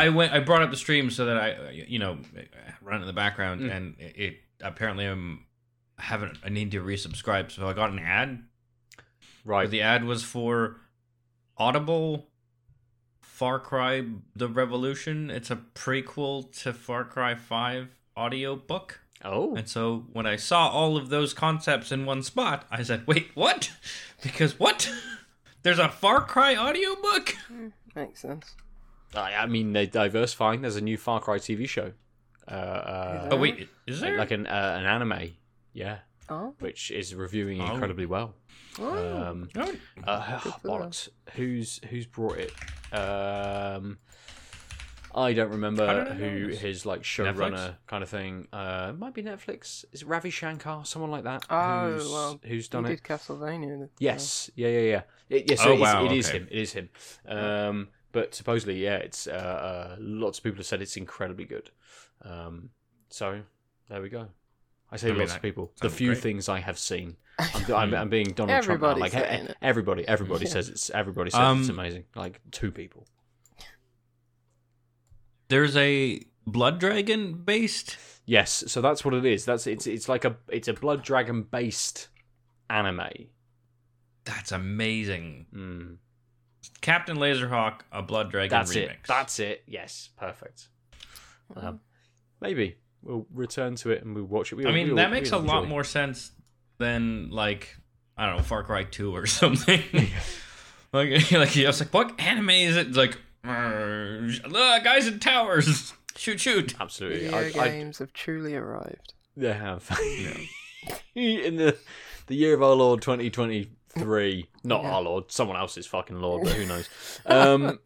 I went. I brought up the stream so that I, you know, run in the background, Mm. and it, it apparently I'm having. I need to resubscribe, so I got an ad. Right. The ad was for Audible Far Cry: The Revolution. It's a prequel to Far Cry Five audiobook. oh. And so when I saw all of those concepts in one spot, I said, "Wait, what?" Because what? There's a Far Cry audiobook? Makes sense. I, I mean, they're diversifying. There's a new Far Cry TV show. Uh, uh, Oh wait, is there? like an uh, an anime, yeah, Oh, which is reviewing Oh. incredibly well. oh. Um, Oh, uh, Good bollocks. Who's who's brought it? Um, I don't remember did I know who his like showrunner kind of thing. Uh, it might be Netflix. Is it Ravi Shankar? Someone like that. Oh, who's, well, who's he done it? did Castlevania. Yes, yeah, yeah, yeah. It, yes, Oh, it is, wow, it is okay. him. It is him. Um, but supposedly, yeah, it's uh, uh, lots of people have said it's incredibly good. Um, so there we go. I say I mean, lots of people. The few great. things I have seen. I'm, I'm, I'm being Donald Trump now. Like saying everybody, everybody Yeah. says it's everybody says Um, it's amazing. Like two people. There's a Blood Dragon based. Yes, so that's what it is. That's it's it's like a it's a Blood Dragon based anime. That's amazing. Mm, Captain Laserhawk, a Blood Dragon that's remix. it. That's it. Yes, perfect. Um, maybe we'll return to it and we'll watch it. We, I mean, we'll- that makes a we'll lot more sense than like I don't know Far Cry Two or something. like, like I was like, what anime is it? It's like, uh, guys in towers, shoot, shoot. Absolutely, Video I, I, games have truly arrived. they have. In the the year of our Lord 2023, not Yeah. our Lord, someone else's fucking Lord, but who knows? Um,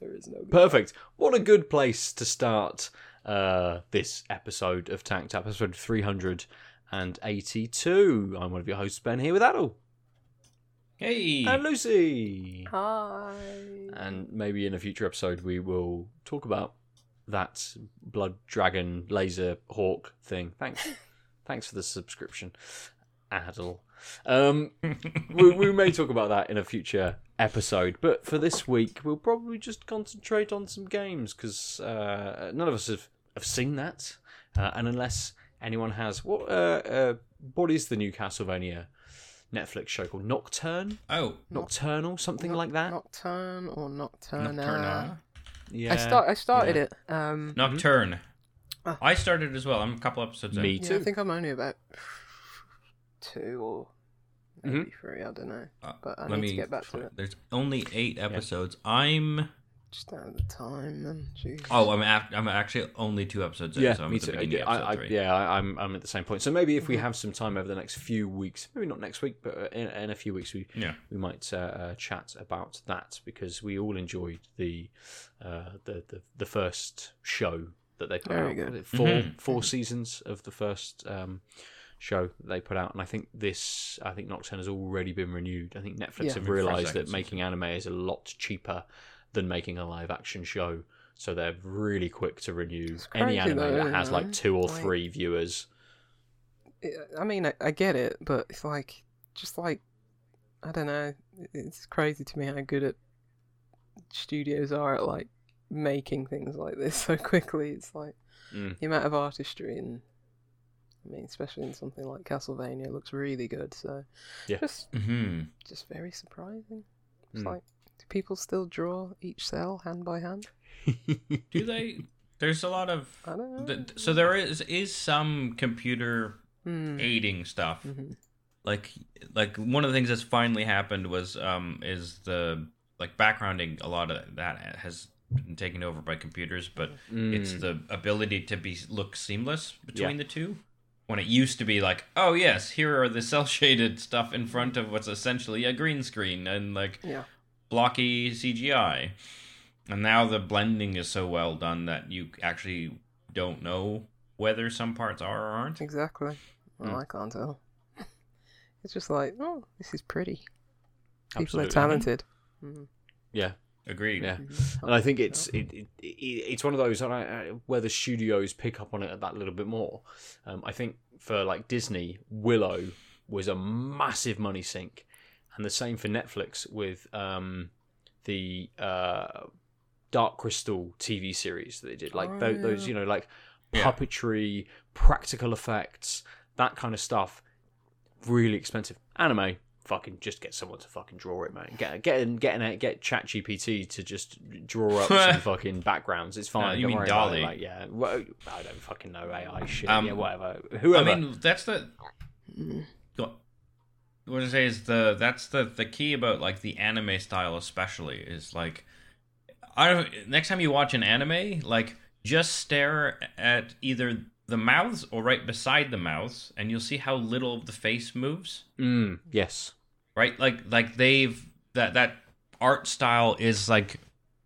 There is no. Perfect. What a good place to start uh, this episode of Tanked Up, episode 382. I'm one of your hosts, Ben, here with Aadil Hey, and Lucy. Hi. And maybe in a future episode, we will talk about that blood dragon laser hawk thing. Thanks. Thanks for the subscription, Aadil. Um, we, we may talk about that in a future episode, but for this week, we'll probably just concentrate on some games because uh, none of us have, have seen that, uh, and unless anyone has, what uh, uh, what is the new Castlevania Netflix show called Nocturne, oh, Nocturnal, something Noc- like that? Nocturne or Nocturne. Nocturna, yeah, I start. I started yeah. it. Um, Nocturne. Ah. I started as well. I'm a couple episodes in. Me yeah, too. I think I'm only about two or maybe Mhm. three. I don't know. Uh, But I let need me to get back to it. There's only eight episodes. I'm Just out of the time. And jeez. oh, I'm af- I'm actually only two episodes in. Yeah, so I'm me at the too. beginning I, I, three. yeah, I, I'm I'm at the same point. So maybe if we have some time over the next few weeks, maybe not next week, but uh, in, in a few weeks, we Yeah. we might uh, uh, chat about that because we all enjoyed the uh, the, the the first show that they put Very out. good. Was it Four Mhm. four seasons of the first um, show that they put out, and I think this I think Nocturne has already been renewed. I think Netflix Yeah. have realised that making anime is a lot cheaper than making a live action show. So they're really quick to renew any anime though, that has like two or Like- three viewers. I mean, I, I get it, but it's like, just like, I don't know. It's crazy to me how good at studios are at like making things like this so quickly. It's like Mm. the amount of artistry and. I mean, especially in something like Castlevania, it looks really good. So, Yeah. just hmm just very surprising. It's Mm. like, do people still draw each cell hand by hand? Do they? There's a lot of. I don't know. th- So there is is some computer Hmm. aiding stuff. Mhm. Like like one of the things that's finally happened was um is the like backgrounding. A lot of that has been taken over by computers, but it's Mm. the ability to be look seamless between Yeah. the two. When it used to be like, oh yes, here are the cell shaded stuff in front of what's essentially a green screen and like Yeah. blocky CGI. And now the blending is so well done that you actually don't know whether some parts are or aren't. Exactly. Well, Mm. I can't tell. It's just like, oh, this is pretty. People Absolutely. are talented. Mhm. yeah, Agreed. yeah. Mhm. and I think it's it, it, it it's one of those and I, I, where the studios pick up on it that little bit more. Um, I think for like Disney, Willow was a massive money sink, and the same for Netflix with um, the uh, Dark Crystal TV series that they did, like Oh, tho- those, yeah. you know, like Yeah. puppetry, practical effects, that kind of stuff. Really expensive. Anime, fucking just get someone to fucking draw it, man. Get get get get Chat GPT to just draw up some fucking backgrounds. It's fine. No, you mean worry about it. DALL-E. Like, yeah, well, I don't fucking know AI shit. Um, yeah, whatever. Whoever. I mean, that's the what what I say is the that's the the key about like the anime style especially is like I don't next time you watch an anime like just stare at either the mouths or right beside the mouths and you'll see how little of the face moves. Mm, yes. right? Like like they've that that art style is like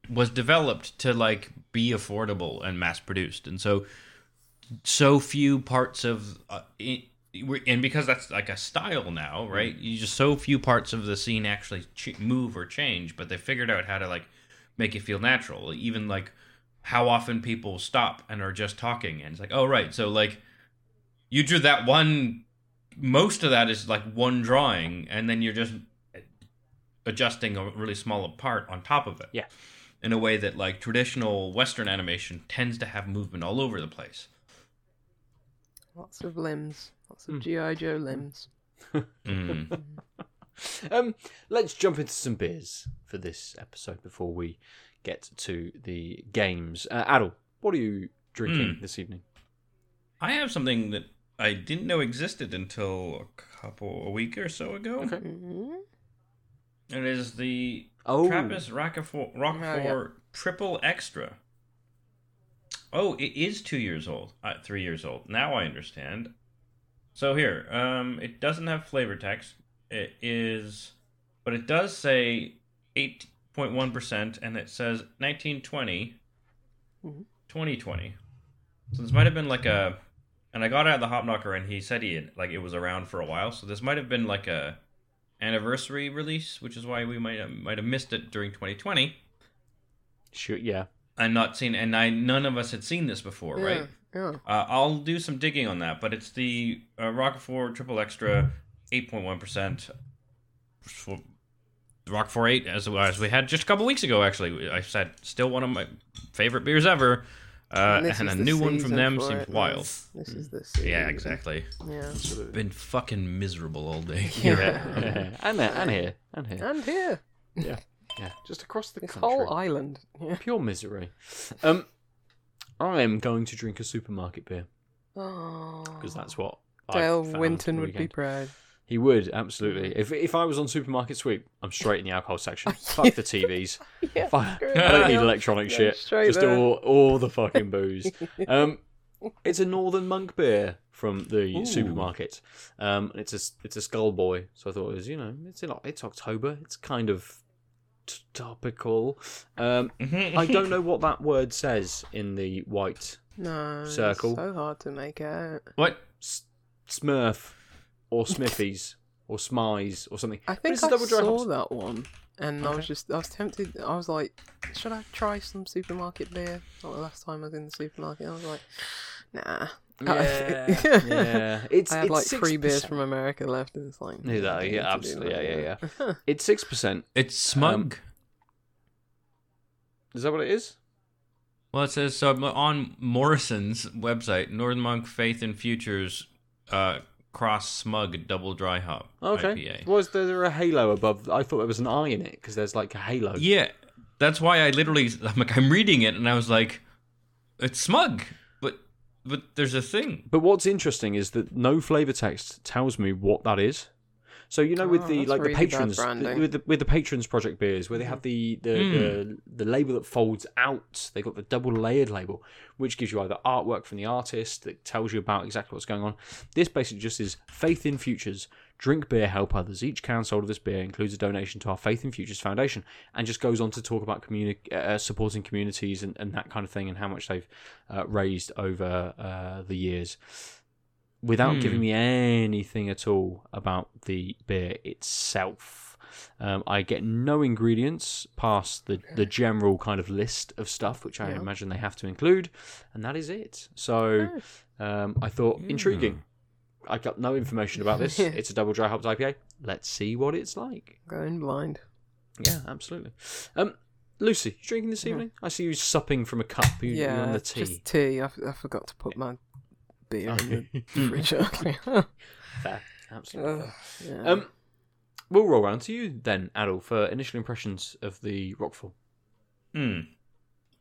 was developed to like be affordable and mass produced and so so few parts of uh, it, we're- and because that's like a style now right? You just so few parts of the scene actually ch- move or change but they figured out how to like make it feel natural. Even like how often people stop and are just talking and it's like oh right so like you drew that one most of that is like one drawing and then you're just adjusting a really small part on top of it Yeah. in a way that like traditional western animation tends to have movement all over the place Lots of limbs. Lots of Mm. GI Joe limbs. mm. Um, let's jump into some beers for this episode before we get to the games. Uh, Aadil, what are you drinking Mm. this evening? i have something that i didn't know existed until a couple a week or so ago Okay. Mhm. it is the Oh, Trappist Rochefort, Rochefort Triple Extra. Oh, it is two years old. Uh, three years old. Now I understand. So here, um, it doesn't have flavor text. It is, but it does say eight point one percent, and it says nineteen twenty, Mhm. twenty twenty. So this might have been like a, and I got it at the Hop Knocker, and he said he had, like it was around for a while. So this might have been like a anniversary release, which is why we might have, might have missed it during 2020 sure, yeah. and not seen. And I none of us had seen this before, Yeah, right? Yeah. Uh, I'll do some digging on that, but it's the uh, Four Triple Extra, 8.1 percent. Rochefort 8, as, as we had just a couple weeks ago. Actually, I said still one of my favorite beers ever, uh, this and a new one from them seems it, wild. This is the season. Yeah, exactly. Yeah. Been fucking miserable all day. Yeah. and there, and here, and here. And here, Yeah, yeah. just across the this country. whole island. Yeah. Pure misery. Um, I am going to drink a supermarket beer Oh. because that's what Dale found Winton the would be proud. He would absolutely. If if I was on supermarket sweep, I'm straight in the alcohol section. Fuck the TVs. Yeah. Fuck, I don't need electronic Go shit. Just there. all all the fucking booze. Um, it's a Northern Monk beer from the Ooh. supermarket. Um, it's a it's a Skull Boy. So I thought it was you know it's in, it's October. It's kind of t- topical. Um, I don't know what that word says in the white No. it's Circle. so hard to make out. What? S- Smurf or Smithies or Smize or something. I think it's a I double dry saw hops. that one, and I was just I was tempted. I was like, should I try some supermarket beer? Not the last time I was in the supermarket, I was like, nah. Yeah, yeah. It's I had it's like three beers from America left, and it's like, Yeah, "Mm, I need yeah, absolutely, yeah, yeah, yeah. It's six percent. It's smug. Is that what it is? Well, it says so on Morrison's website, Northern Monk Faith In Futures uh, Cross Smug Double Dry Hop Okay. IPA. Was there a halo above? I thought there was an eye in it because there's like a halo. Yeah, that's why I literally I'm like I'm reading it and I was like, it's smug, but but there's a thing. But what's interesting is that no flavor text tells me what that is. So you know, with Oh, the like the really bad patrons, branding. with the with the patrons project beers, where they have the the, the the label that folds out. They got the double layered label, which gives you either artwork from the artist that tells you about exactly what's going on. This basically just is faith in futures. Drink beer, help others. Each can sold of this beer includes a donation to our Faith in Futures Foundation, and just goes on to talk about communi- uh, supporting communities and, and that kind of thing, and how much they've uh, raised over uh, the years without Hmm. giving me anything at all about the beer itself. Um, I get no ingredients past the, the general kind of list of stuff, which I Yeah. imagine they have to include, and that is it. So um, I thought, intriguing. I got no information about this. It's a double dry hopped IPA. Let's see what it's like. Going blind. Yeah, absolutely. Um, Lucy, you drinking this evening? I see you supping from a cup. You, you're yeah, on the tea. just tea. I, f- I forgot to put my beer in the fridge earlier. Fair, absolutely. Ugh, fair. yeah. Um, we'll roll round to you then, Aadil, for initial impressions of the Rochefort. Hmm.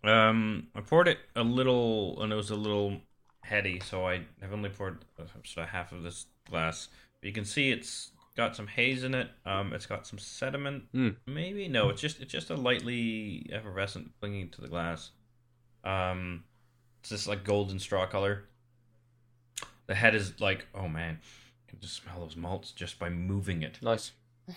Um, I poured it a little, and it was a little heady, so I have only poured uh, sort of half of this glass. But you can see it's got some haze in it. Um, it's got some sediment. Mm. Maybe no, it's just it's just a lightly effervescent clinging to the glass. Um, it's this like golden straw color. The head is like, oh man, you can just smell those malts just by moving it. Nice.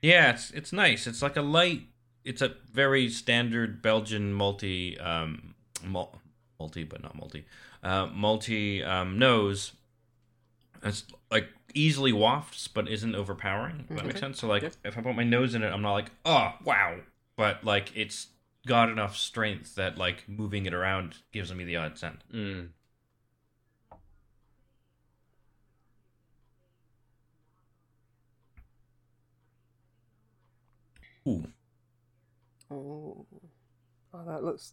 Yeah, it's it's nice. It's like a light. It's a very standard Belgian malty, um, mul- malty, but not malty, uh, malty um, nose. It's like easily wafts, but isn't overpowering. If that makes sense. So like, Yeah. if I put my nose in it, I'm not like, oh wow, but like it's got enough strength that like moving it around gives me the odd scent. Mm. Ooh, oh. oh, that looks.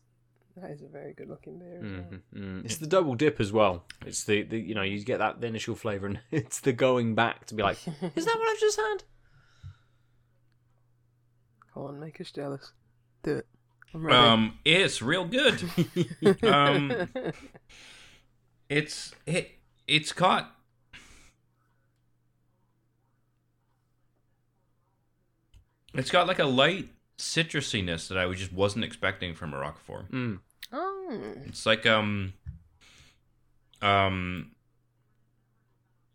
That is a very good looking beer. As well. Mhm, mm. It's the double dip as well. It's the, the you know you get that initial flavour and it's the going back to be like, is that what I've just had? Come on, make us jealous. Do it. I'm um, it's real good. um, it's it it's got it's got like a light citrusiness that I just wasn't expecting from a Rochefort. Mm. oh. It's like um um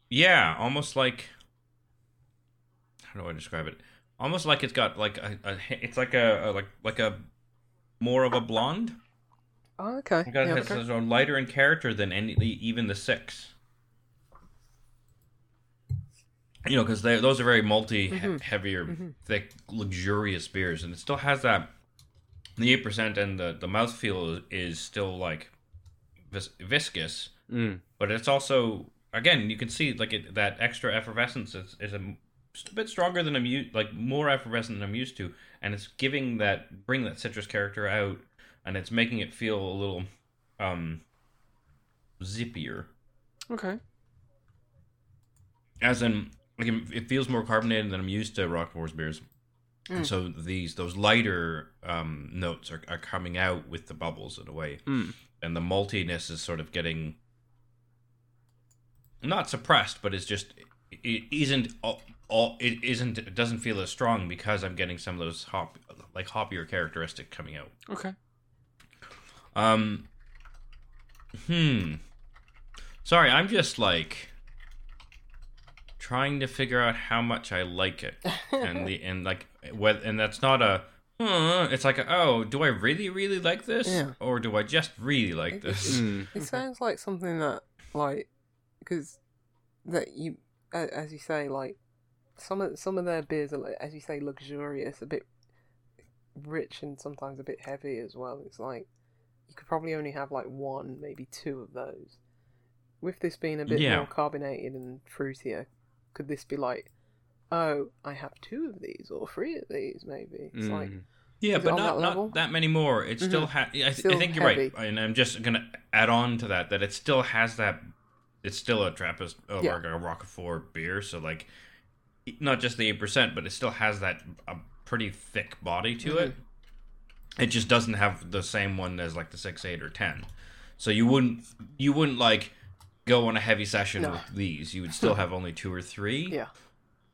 yeah, almost like how do I describe it? Almost like it's got like a, a it's like a, a like like a more of a blonde. oh, okay. It got- Yeah, has, okay. has a lighter in character than any even the six. You know, because those are very malty, he- Mhm. heavier, Mhm. thick, luxurious beers, and it still has that. The eight percent and the the mouthfeel is, is still like vis- viscous, Mm. but it's also again you can see like it, that extra effervescence is, is a, m- just a bit stronger than I'm used like more effervescent than I'm used to, and it's giving that bring that citrus character out, and it's making it feel a little um zippier, Okay. as in like it feels more carbonated than I'm used to Rochefort's beers. And Mm. so these those lighter um, notes are, are coming out with the bubbles in a way. Mm. and the maltiness is sort of getting not suppressed, but it's just it isn't all, all it isn't it doesn't feel as strong because I'm getting some of those hop like hoppier characteristic coming out. Okay. Um hmm. Sorry, I'm just like trying to figure out how much I like it. and the and like whether and that's not a uh, it's like a, oh do I really really like this Yeah. or do I just really like this? Mm. It sounds like something that, like, because that you, as you say, like some of some of their beers are, like, as you say, luxurious, a bit rich, and sometimes a bit heavy as well. It's like you could probably only have like one, maybe two of those. With this being a bit Yeah. more carbonated and fruitier, could this be like, oh, I have two of these or three of these, maybe? It's like Mm. Yeah, but not that not that many more. It still Mhm. ha- I, th- I think you're heavy. right, and I'm just gonna add on to that that it still has that. It's still a Trappist or Yeah. a Rochefort beer, so like, not just the eight percent, but it still has that a pretty thick body to it. Mm-hmm. It just doesn't have the same one as like the six, eight, or ten. So you wouldn't you wouldn't like go on a heavy session No. with these. You would still have only two or three. yeah.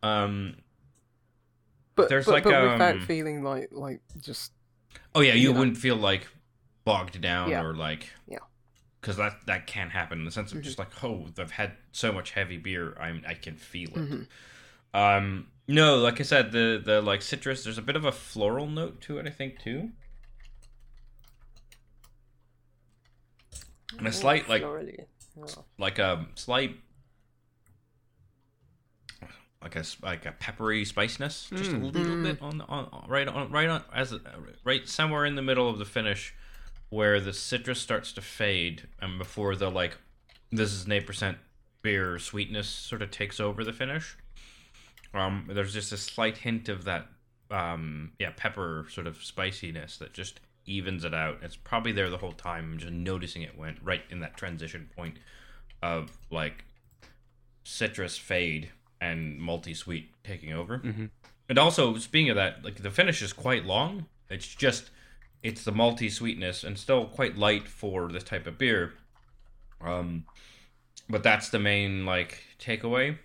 Um. But There's but, like, but without um, feeling like like just Oh yeah, you, you know. wouldn't feel like bogged down Yeah. or like Yeah. because that that can happen in the sense of Mhm. just like oh I've had so much heavy beer I'm I can feel it. Mhm. Um, no, like I said, the the like citrus. There's a bit of a floral note to it, I think too, and a slight like Florally. Oh. like a slight like a like a peppery spiciness, just a Mm. little Mm. bit on the on right on right on as a- right somewhere in the middle of the finish, where the citrus starts to fade, and before the like this is an eight percent beer sweetness sort of takes over the finish. Um, there's just a slight hint of that, um, yeah, pepper sort of spiciness that just evens it out. It's probably there the whole time. I'm just noticing it went right in that transition point of like citrus fade and malty sweet taking over. Mhm. And also, speaking of that, like the finish is quite long. It's just it's the malty sweetness and still quite light for this type of beer. Um, but that's the main like takeaway.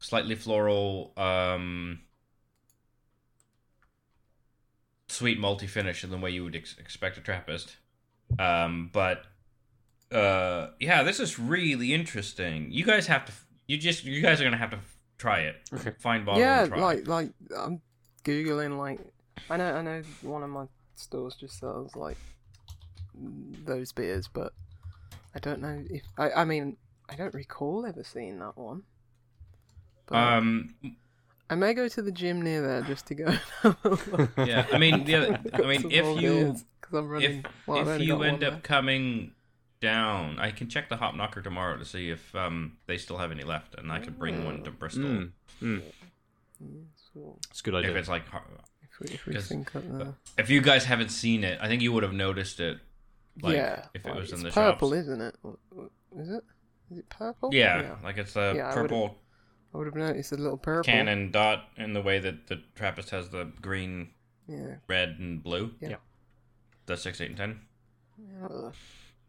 Slightly floral, um, sweet malty finish in the way you would ex- expect a Trappist. Um, but uh, yeah, this is really interesting. You guys have to. You just you guys are gonna have to try it. Okay. Find bottle yeah, and try. like like I'm googling like I know I know one of my stores just sells like those beers, but I don't know if I I mean I don't recall ever seeing that one. But um, I may go to the gym near there just to go. and have a look. Yeah, I mean, the other- I mean, if you- beers, 'cause I'm running, well, if you end one up coming down, I can check the Hop Knocker tomorrow to see if um they still have any left, and I could bring one to Bristol Mm, mm. there. Yeah, so It's a good idea. if idea. it's like if we, if we 'Cause- think up there. if you guys haven't seen it. I think you would have noticed it. like, yeah, if it like, was in it's the purple, shops. isn't it? What- what- Is it? Is it purple? Yeah, like it's a Yeah, purple I would have noticed a little purple. cannon dot in the way that the Trappist has the green, Yeah. red, and blue. Yeah. Yeah. The six, eight, and ten. yeah.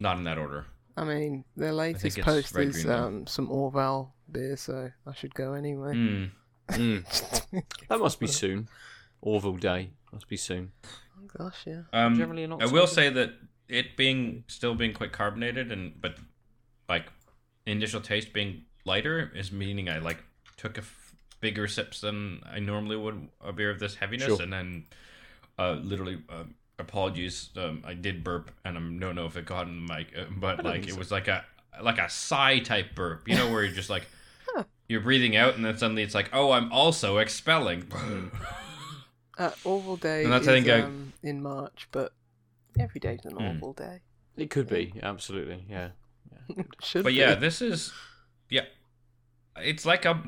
Not in that order. I mean, their latest it's post red, is green, um, some Orval beer, so I should go anyway. Mm. Mm. That must be soon. Orval Day must be soon. Oh, gosh, yeah. Um, Generally in I will say that it being still being quite carbonated and but like initial taste being lighter is meaning I like took a f- bigger sips than I normally would a beer of this heaviness Sure. and then uh, literally uh, apologies um, I did burp and I don't know if it got in the mic uh, but don't like it was like a like a sigh type burp you know where you're just like you're breathing out and then suddenly it's like oh I'm also expelling Uh, Orval Day And that's, is I think, I- um, in March, but every day's an. Orval Day. It could be, absolutely, yeah. Should But yeah, this is yeah. It's like a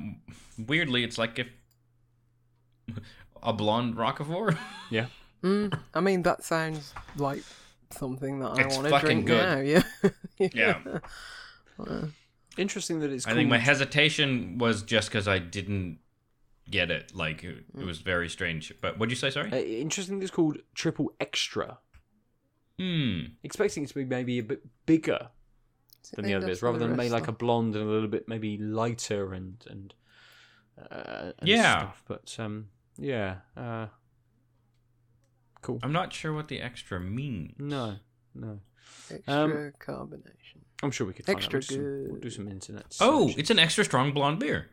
weirdly, it's like if a blonde Rochefort. Yeah. Mm, I mean, that sounds like something that I want to drink good. now. Yeah. Yeah. Uh, Interesting that it's I called... think my hesitation was just because I didn't get it. Like it, Mm. it was very strange. But what'd you say? Sorry. uh, interesting that it's called Triple Extra. Hmm. Expecting it to be maybe a bit bigger than the other bits, rather than maybe like a blonde and a little bit maybe lighter and and, uh, and Yeah. stuff. But um, yeah, uh, cool. I'm not sure what the extra means. No, no. extra um, carbonation. I'm sure we could find Extra out. We'll do some- We'll do some internet. Oh, searches. it's an extra strong blonde beer.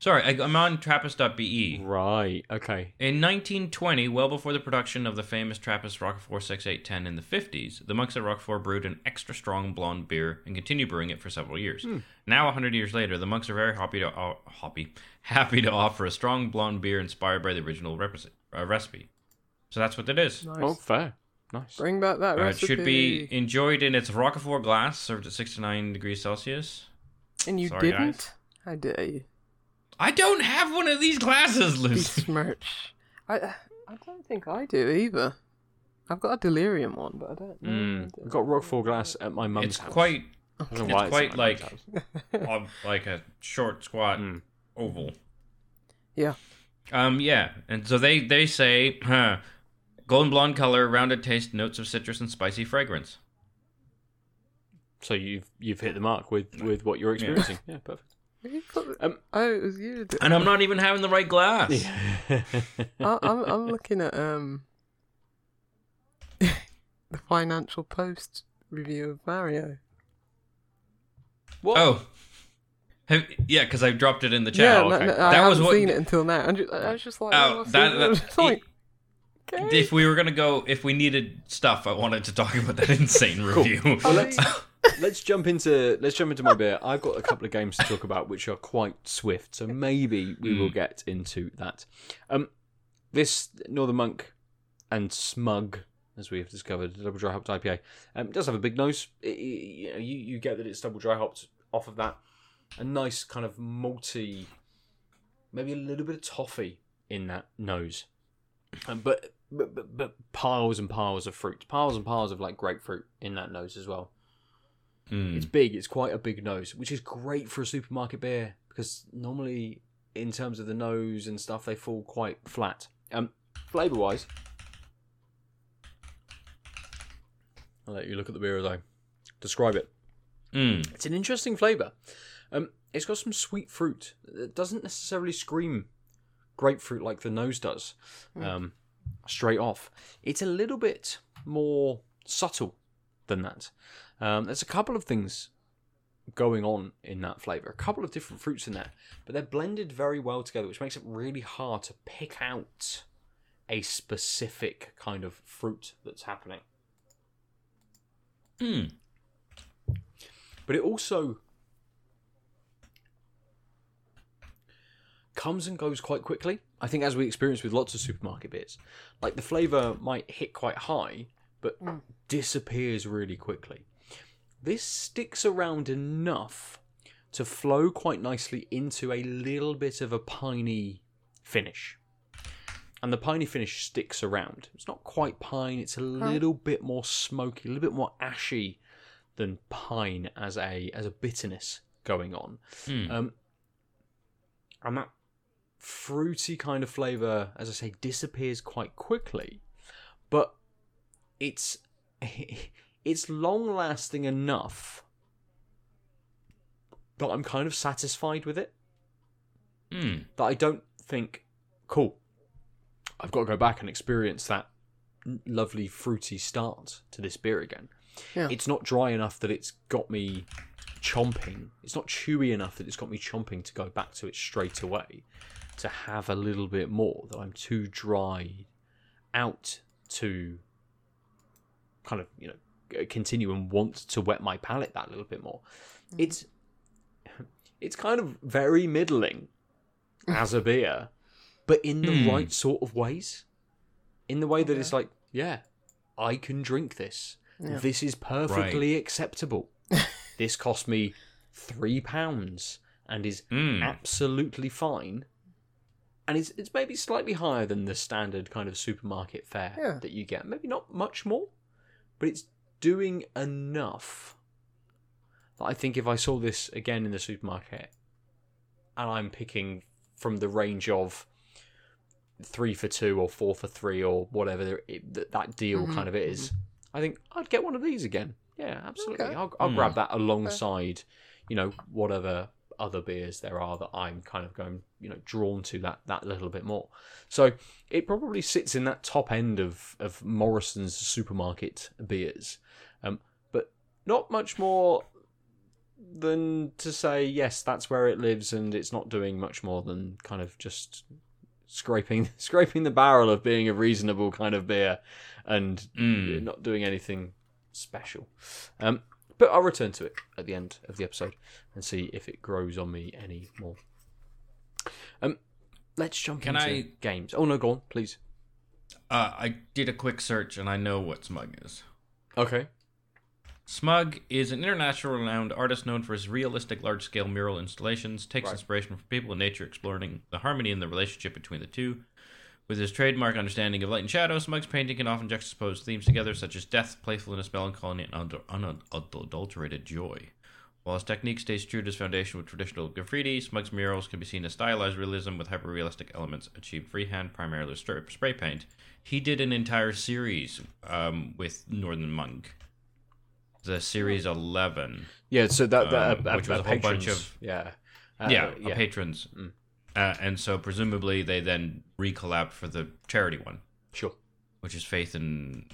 Sorry, I, I'm on Trappist.be. right. Okay. In 1920, well before the production of the famous Trappist Rochefort 6810 in the 50s, the monks at Rochefort brewed an extra strong blonde beer and continued brewing it for several years. Now, 100 years later, the monks are very happy to uh, happy, happy to offer a strong blonde beer inspired by the original repres- uh, recipe. So that's what it is. Nice. Oh, fair. Nice. Bring back that Uh, it should be enjoyed in its Rochefort glass, served at 69 degrees Celsius. And you Sorry, didn't? guys. How dare you? I don't have one of these glasses, Lucy. Besmirch. I I don't think I do either. I've got a delirium one, but I don't know. Mm. We've got Rochefort glass at my mum's It's house. quite I don't know it's why it's quite at my mum's like- house. of like a short, squat Mm. oval. Yeah. Um. Yeah. And so they they say, huh, golden blonde color, rounded taste, notes of citrus and spicy fragrance. So you've you've hit the mark with with what you're experiencing. Yeah, perfect. You put the- Um, oh, it was you. And I'm not even having the right glass. Yeah. I, I'm I'm looking at um the Financial Post review of Mario. what? Oh. Have, yeah, because I dropped it in the chat. yeah, Oh, no, okay. no, I That haven't was what- seen it until now. And ju- I was just like, Oh, oh, that- it? I was that- just like, okay. If we were gonna go, if we needed stuff, I wanted to talk about that insane review. Well, I let's mean, let's jump into let's jump into my beer. I've got a couple of games to talk about which are quite swift, so maybe we will Mm. get into that. Um, this Northern Monk and Smug, as we have discovered, double dry hopped IPA, um, does have a big nose. It, it- you, know, you you get that it's double dry hopped off of that. A nice kind of malty maybe a little bit of toffee in that nose, um, but, but but but piles and piles of fruit, piles and piles of like grapefruit in that nose as well. Mm. It's big. It's quite a big nose, which is great for a supermarket beer because normally, in terms of the nose and stuff, they fall quite flat. Um, flavor wise, I'll let you look at the beer as I describe it. Mm. It's an interesting flavour. Um, it's got some sweet fruit. It doesn't necessarily scream grapefruit like the nose does. Um, straight off, it's a little bit more subtle than that. Um, there's a couple of things going on in that flavour. A couple of different fruits in there, but they're blended very well together, which makes it really hard to pick out a specific kind of fruit that's happening. Mm. but it also comes and goes quite quickly. I think, as we experience with lots of supermarket beers, like the flavour might hit quite high, but Mm. disappears really quickly. This sticks around enough to flow quite nicely into a little bit of a piney finish. And the piney finish sticks around. It's not quite pine, it's a little bit more smoky, a little bit more ashy than pine as a as a bitterness going on. Mm. Um, and that fruity kind of flavour, as I say, disappears quite quickly, but it's it's long lasting enough that I'm kind of satisfied with it. Mm. That I don't think, cool, I've got to go back and experience that lovely fruity start to this beer again. Yeah. It's not dry enough that it's got me chomping. It's not chewy enough that it's got me chomping to go back to it straight away. To have a little bit more, that I'm too dry out to kind of, you know, continue and want to wet my palate that little bit more. It's it's kind of very middling as a beer, but in the Hmm. right sort of ways. In the way that Okay. it's like, yeah, I can drink this. Yeah. This is perfectly acceptable. this cost me three pounds and is Mm. absolutely fine. And it's it's maybe slightly higher than the standard kind of supermarket fare Yeah. that you get. Maybe not much more, but it's doing enough that I think if I saw this again in the supermarket and I'm picking from the range of three for two or four for three or whatever it, that, that deal Mhm, kind of is, I think I'd get one of these again. Yeah, absolutely. Okay. I'll, I'll Hmm. grab that alongside, you know, whatever other beers there are that I'm kind of going, you know, drawn to that that little bit more. So it probably sits in that top end of of Morrison's supermarket beers, um, but not much more than to say yes, that's where it lives, and it's not doing much more than kind of just scraping scraping the barrel of being a reasonable kind of beer, and Mm. not doing anything special. Um, but I'll return to it at the end of the episode and see if it grows on me any more. Um, let's jump Can into I- games. Oh no, go on, please. Uh, I did a quick search and I know what Smug is. Okay. Smug is an international renowned artist known for his realistic large scale mural installations, takes Right. inspiration from people and nature, exploring the harmony and the relationship between the two. With his trademark understanding of light and shadow, Smug's painting can often juxtapose themes together, such as death, playfulness, melancholy, and unad- unadulterated joy. While his technique stays true to his foundation with traditional graffiti, Smug's murals can be seen as stylized realism with hyper realistic elements achieved freehand, primarily with spray paint. He did an entire series um, with Northern Monk. The series 11. Yeah, so that, that Um, uh, which was a whole bunch of- yeah, uh, yeah, yeah, patrons. Mm. Uh, and so presumably they then recollabed for the charity one, sure. which is Faith in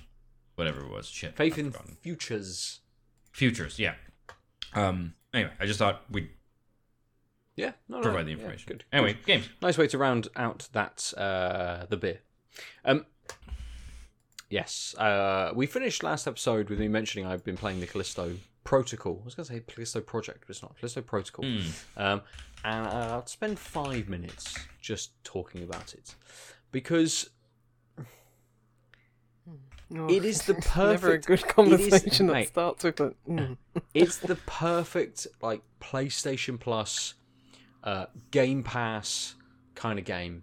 whatever it was. Shit. Faith I've in forgotten. futures. futures. Yeah. Um. Anyway, I just thought we'd Yeah, no, no, provide the yeah, information. good. Anyway, good. games. nice way to round out that uh, the beer. Um, yes, uh, we finished last episode with me mentioning I've been playing the Callisto Protocol. I was going to say Callisto Project, but it's not Callisto Protocol. Mm. Um, and uh, I'll spend five minutes just talking about it because Oh, It is the it's Never a perfect- good it is- conversation that mate. starts with it. Mm. it's the perfect like PlayStation Plus, uh, Game Pass kind of game.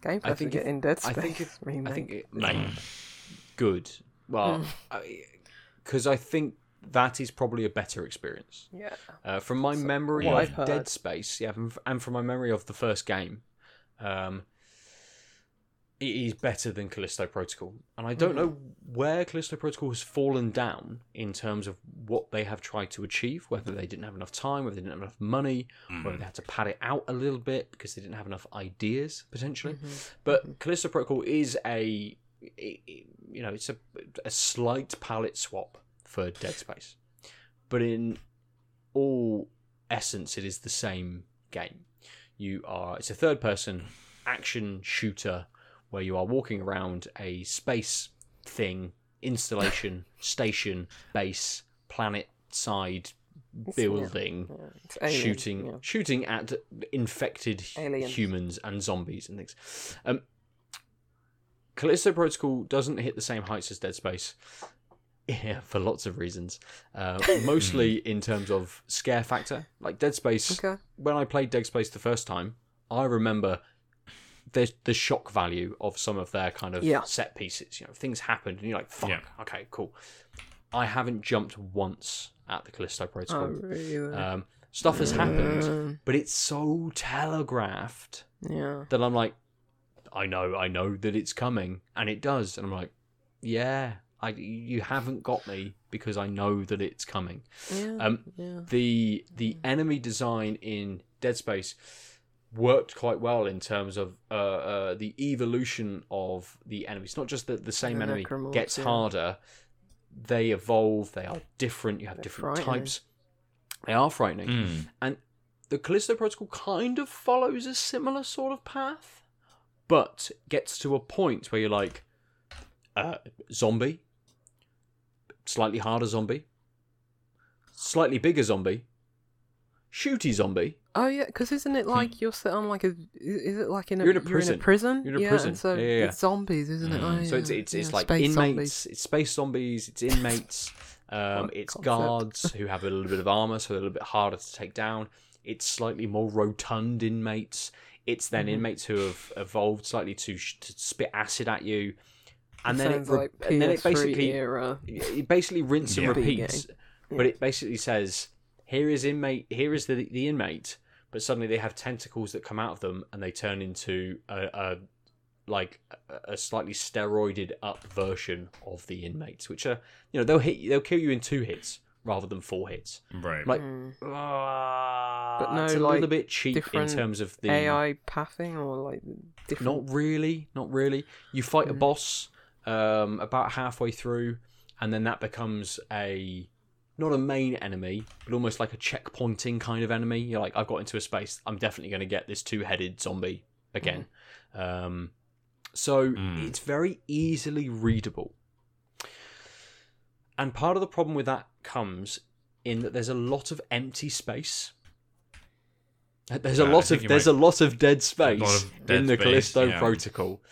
Game I Pass think think if- in Dead I think remake. I think it, mate, good. Well, because I think that is probably a better experience. yeah. Uh, from my memory of I've heard. Dead Space, yeah, and from my memory of the first game, um, it is better than Callisto Protocol. And I don't Mm-hmm. know where Callisto Protocol has fallen down in terms of what they have tried to achieve, whether they didn't have enough time, whether they didn't have enough money, whether they had to pad it out a little bit because they didn't have enough ideas potentially. Mm-hmm. But Callisto Protocol is a, i- i- you know, it's a a slight palette swap for Dead Space, but in all essence, it is the same game. You are it's a third person action shooter where you are walking around a space thing, installation, station, base, planet side building Yeah, shooting yeah. shooting at infected Aliens. humans and zombies and things. Um, Callisto Protocol doesn't hit the same heights as Dead Space. Yeah, for lots of reasons. Uh, mostly in terms of scare factor. Like Dead Space, Okay. when I played Dead Space the first time, I remember the the shock value of some of their kind of Yeah. set pieces. You know, things happened, and you're like, "Fuck, Yeah. okay, cool." I haven't jumped once at the Callisto Protocol. Oh, really? Um, stuff has happened, Um, but it's so telegraphed yeah. that I'm like, I know, I know that it's coming, and it does, and I'm like, yeah, I, you haven't got me because I know that it's coming. Yeah. Um, yeah. the the enemy design in Dead Space worked quite well in terms of uh, uh, the evolution of the enemies. Not just that the same The enemy gets yeah. harder; they evolve. They are different. You have They're different types. They are frightening Mm. and the Callisto Protocol kind of follows a similar sort of path, but gets to a point where you're like, uh, zombie, slightly harder zombie, slightly bigger zombie, shooty zombie. Oh yeah, because isn't it like you're set on like a? Is it like in a? You're in a prison. prison. You're in a yeah, prison. So Yeah, yeah, it's zombies, isn't it? Mm. Oh, So it's it's it's like inmates, zombies. it's space zombies, it's inmates, um, it's concept. guards who have a little bit of armor, so they're a little bit harder to take down. It's slightly more rotund inmates. It's then Mhm. inmates who have evolved slightly to, sh- to spit acid at you, and It then it sounds re- like and then it basically era. it basically rinse and Yeah. repeats. Yeah. But it basically says here is inmate, here is the the inmate, but suddenly they have tentacles that come out of them and they turn into a, a like a- a slightly steroided up version of the inmates, which are you know they'll hit you, they'll kill you in two hits rather than four hits. Right. Like, Mm. but no, it's a little bit cheap in terms of the AI pathing or like different. not really, not really. You fight a Mm. boss um, about halfway through, and then that becomes a not a main enemy, but almost like a checkpointing kind of enemy. You're like, I've got into a space. I'm definitely going to get this two-headed zombie again. Um, so Mm. it's very easily readable. And part of the problem with that comes in that there's a lot of empty space. There's a Yeah, I lot of there's might- a lot of dead space of dead in the space, Callisto yeah. Protocol,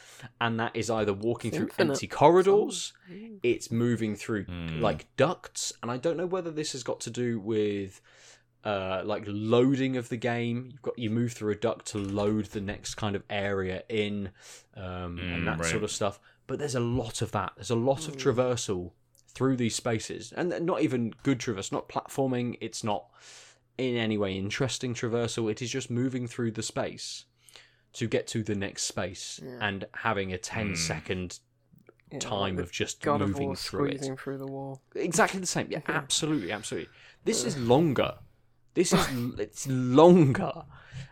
and that is either walking through infinite. empty corridors, Mm. it's moving through Mm. like ducts, and I don't know whether this has got to do with uh, like loading of the game. You've got you move through a duct to load the next kind of area in, um, Mm, and that right. sort of stuff. But there's a lot of that. There's a lot of traversal through these spaces, and not even good traverse, not platforming. It's not in any way interesting traversal. It is just moving through the space to get to the next space Yeah. and having a 10 Mm. second Yeah, time like of just the God of moving War through it. through the wall. Exactly the same. Yeah, Yeah. absolutely, absolutely. This is longer. This is it's longer.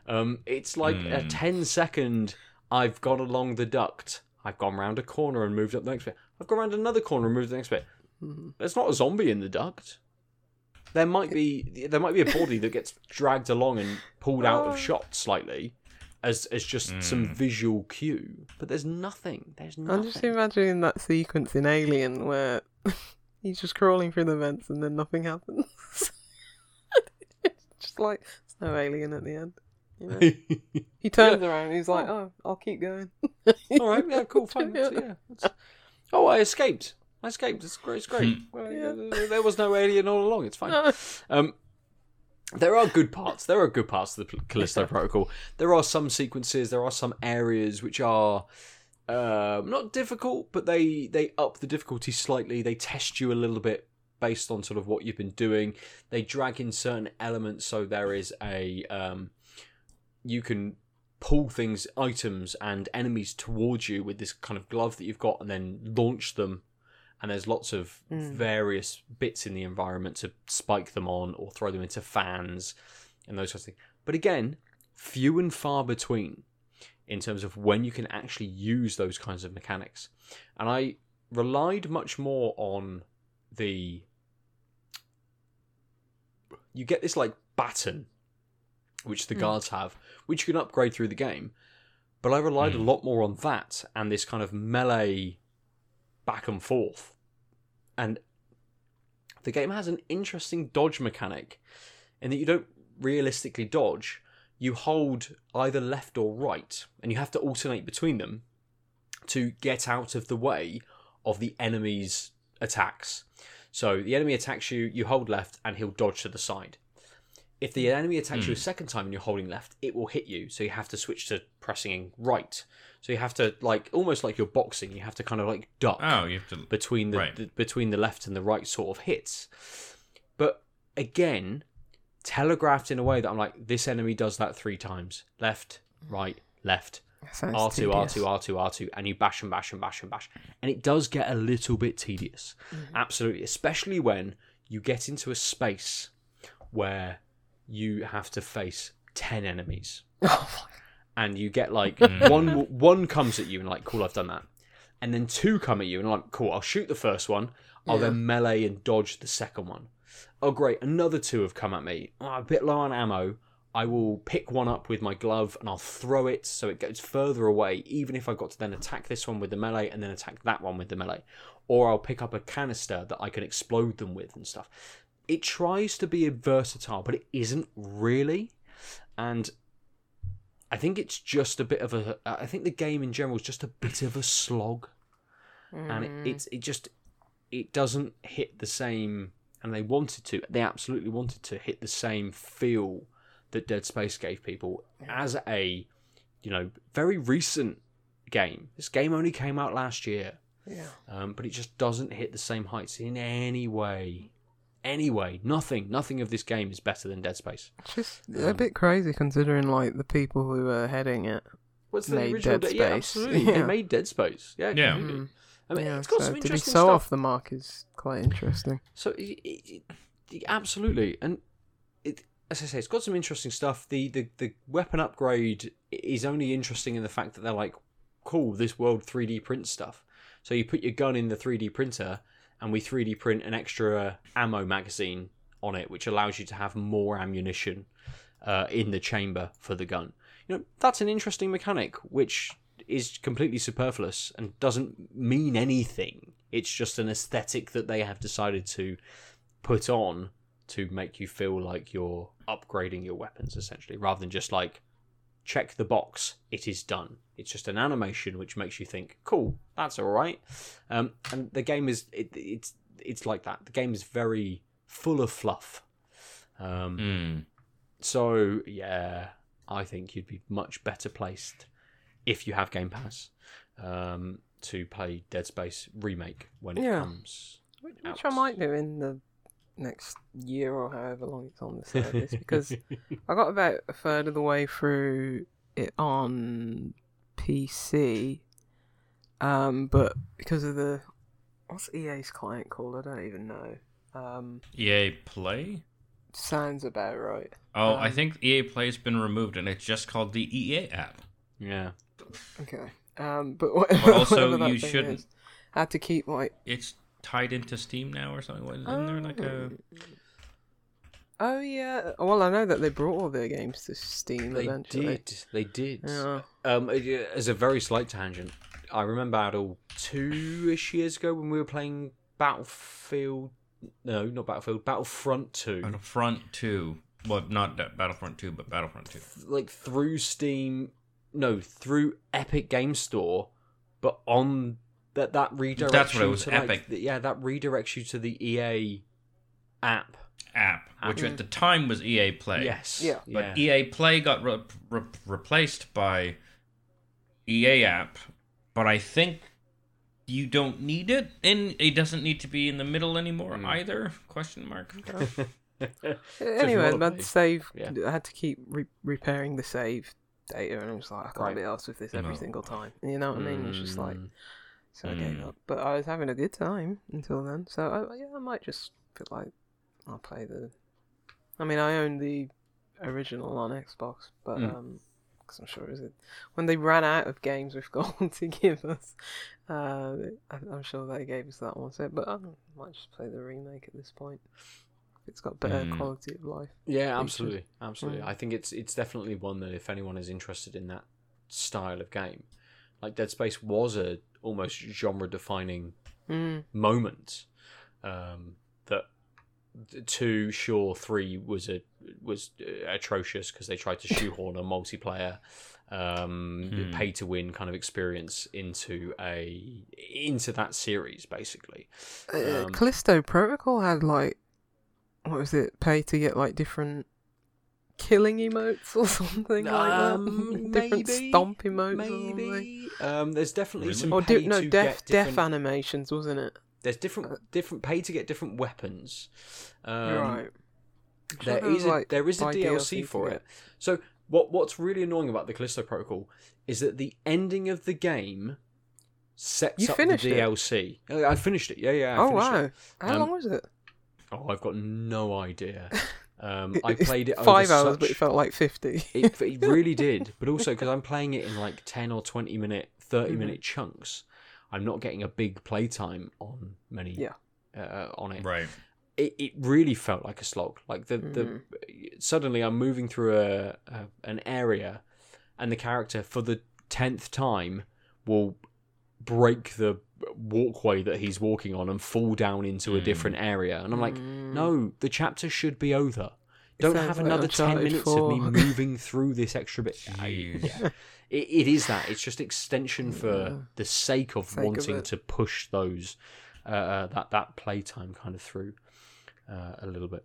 Um, it's like a Hmm. 10 second. I've gone along the duct. I've gone round a corner and moved up the next bit. I've gone round another corner and moved to the next bit. Mhm. There's not a zombie in the duct. There might be there might be a body that gets dragged along and pulled out Oh. of shot slightly, as as just some Mm. visual cue. But there's nothing. There's nothing. I'm just imagining that sequence in Alien where he's just crawling through the vents and then nothing happens. It's just like there's no alien at the end. You know? He turns around and he's like, "Oh, I'll keep going." All right, yeah, cool, fine. that's- yeah, Oh, I escaped. I escaped. It's great. It's great. Well, Yeah. There was no alien all along. It's fine. No. Um, there are good parts. There are good parts of the Callisto Protocol. There are some sequences. There are some areas which are um, not difficult, but they they up the difficulty slightly. They test you a little bit based on sort of what you've been doing. They drag in certain elements, so there is a um, you can pull things, items, and enemies towards you with this kind of glove that you've got, and then launch them. And there's lots of Mm. various bits in the environment to spike them on or throw them into fans and those sorts of things. But again, few and far between in terms of when you can actually use those kinds of mechanics. And I relied much more on the. You get this like baton, which the Hmm. guards have, which you can upgrade through the game. But I relied a Hmm. lot more on that and this kind of melee back and forth. And the game has an interesting dodge mechanic in that you don't realistically dodge. You hold either left or right, and you have to alternate between them to get out of the way of the enemy's attacks. So the enemy attacks you, you hold left, and he'll dodge to the side. If the enemy attacks you hmm. a second time and you're holding left, it will hit you. So you have to switch to pressing right. So you have to like almost like you're boxing. You have to kind of like duck Oh, you have to. between the, Right. the between the left and the right sort of hits. But again, telegraphed in a way that I'm like, this enemy does that three times. Left, right, left. R2. R2, R2, R2, and you bash and bash and bash and bash. And it does get a little bit tedious. Absolutely. Especially when you get into a space where you have to face 10 enemies Oh, and you get like Mm. one one comes at you and like cool I've done that. And then two come at you and like cool I'll shoot the first one. I'll Yeah. then melee and dodge the second one. Oh great. Another two have come at me. Oh, a bit low on ammo. I will pick one up with my glove and I'll throw it so it goes further away even if I've got to then attack this one with the melee and then attack that one with the melee. Or I'll pick up a canister that I can explode them with and stuff. It tries to be versatile but it isn't really. And I think it's just a bit of a. I think the game in general is just a bit of a slog, and it, Mm. it's it just it doesn't hit the same. And they wanted to. They absolutely wanted to hit the same feel that Dead Space gave people as a, you know, very recent game. This game only came out last year, yeah. um, but it just doesn't hit the same heights in any way. Anyway, nothing, nothing of this game is better than Dead Space. It's just Um, a bit crazy considering like the people who were heading it. What's the Made original? Dead De- yeah, Space. absolutely. They Yeah. made Dead Space. Yeah, Yeah. completely. Mm. I mean, yeah, it's got so some to be so stuff. off the mark is quite interesting. So, it, it, it- absolutely, and it, as I say, it's got some interesting stuff. The, the the weapon upgrade is only interesting in the fact that they're like, cool, this world 3D print stuff. So you put your gun in the 3D printer, and we 3D print an extra ammo magazine on it, which allows you to have more ammunition uh, in the chamber for the gun. You know, that's an interesting mechanic, which is completely superfluous and doesn't mean anything. It's just an aesthetic that they have decided to put on to make you feel like you're upgrading your weapons, essentially, rather than just like check the box, it is done. It's just an animation which makes you think, cool, that's all right. Um, and the game is it, it's it's like that. The game is very full of fluff. Um, Mm. so yeah, I think you'd be much better placed if you have Game Pass um, to play Dead Space remake when it Yeah. comes. Which, Out. which I might do in the next year or however long it's on the service because I got about a third of the way through it on PC. Um, but because of the what's EA's client called? I don't even know. Um, EA Play. sounds about right. Oh, I Um, think EA Play's been removed, and it's just called the EA app. yeah, Okay. Um, but, what, But also, whatever that you thing shouldn't- is, I had to keep like. It's tied into Steam now or something. Isn't there like a? um, Oh yeah. Well, I know that they brought all their games to Steam they eventually. did. They did. Yeah. Um, as a very slight tangent, I remember Aadil two-ish years ago when we were playing Battlefield. No, not Battlefield. Battlefront Two. Battlefront Two. Well, not that Battlefront Two, but Battlefront Two. like through Steam, no, through Epic Game Store, but on that that redirects That's what it you was, to, like, Epic. the- yeah, that redirects you to the EA app. App. which at the time was EA Play. Yes. Yeah. But EA Play got re- re- replaced by EA App, but I think you don't need it, and it doesn't need to be in the middle anymore Hmm. either? Question mark. Anyway, wanna my save. yeah. I had to keep re- repairing the save data, and I was like, I can't Right. be asked with this every No. single time. You know what I mean? It's just like, Mm. So I gave Mm. up. But I was having a good time until then. So I, yeah, I might just feel like I'll play the. I mean, I own the original on Xbox, but Mm. um, because I'm sure it was it when they ran out of games with gold to give us. Uh, I, I'm sure they gave us that one. So, but I might just play the remake at this point. It's got better Mm. quality of life. Yeah, features. absolutely, absolutely. Mm. I think it's it's definitely one that if anyone is interested in that style of game, like Dead Space was a almost genre defining Mm. moment. Um, that two, sure, three was a was uh, atrocious because they tried to shoehorn a multiplayer, um, Hmm. pay to win kind of experience into a into that series basically. Uh, Um, Callisto Protocol had like, what was it? Pay to get like different killing emotes or something like Um, that. different maybe, stomp emotes. Or, something. Maybe um, there's definitely Really? some or pay di- no to death get different, death animations, wasn't it? There's different different pay to get different weapons. Um, right. I'm sure There there was, is a, like, there is a buy DLC for get- it. So what what's really annoying about the Callisto Protocol is that the ending of the game sets You up the finished it? DLC. Uh, I finished it. Yeah, yeah. I oh wow! It. How Um, long was it? Oh, I've got no idea. Um, I played it over five hours, but it felt like fifty. it, it really did, but also because I'm playing it in like ten or twenty minute, 30 Mhm. minute chunks, I'm not getting a big playtime on many. Yeah. Uh, on it. Right. it, it really felt like a slog. Like the, Mhm. the suddenly I'm moving through a, a an area, and the character for the tenth time will break the walkway that he's walking on and fall down into a Mm. different area, and I'm like, Mm. no, the chapter should be over. Don't have like another ten Uncharted minutes of me moving through this extra bit. I- Jeez. yeah. It, it is that. It's just extension for Yeah. the sake of Sake wanting it. to push those uh, uh, that that playtime kind of through uh, a little bit.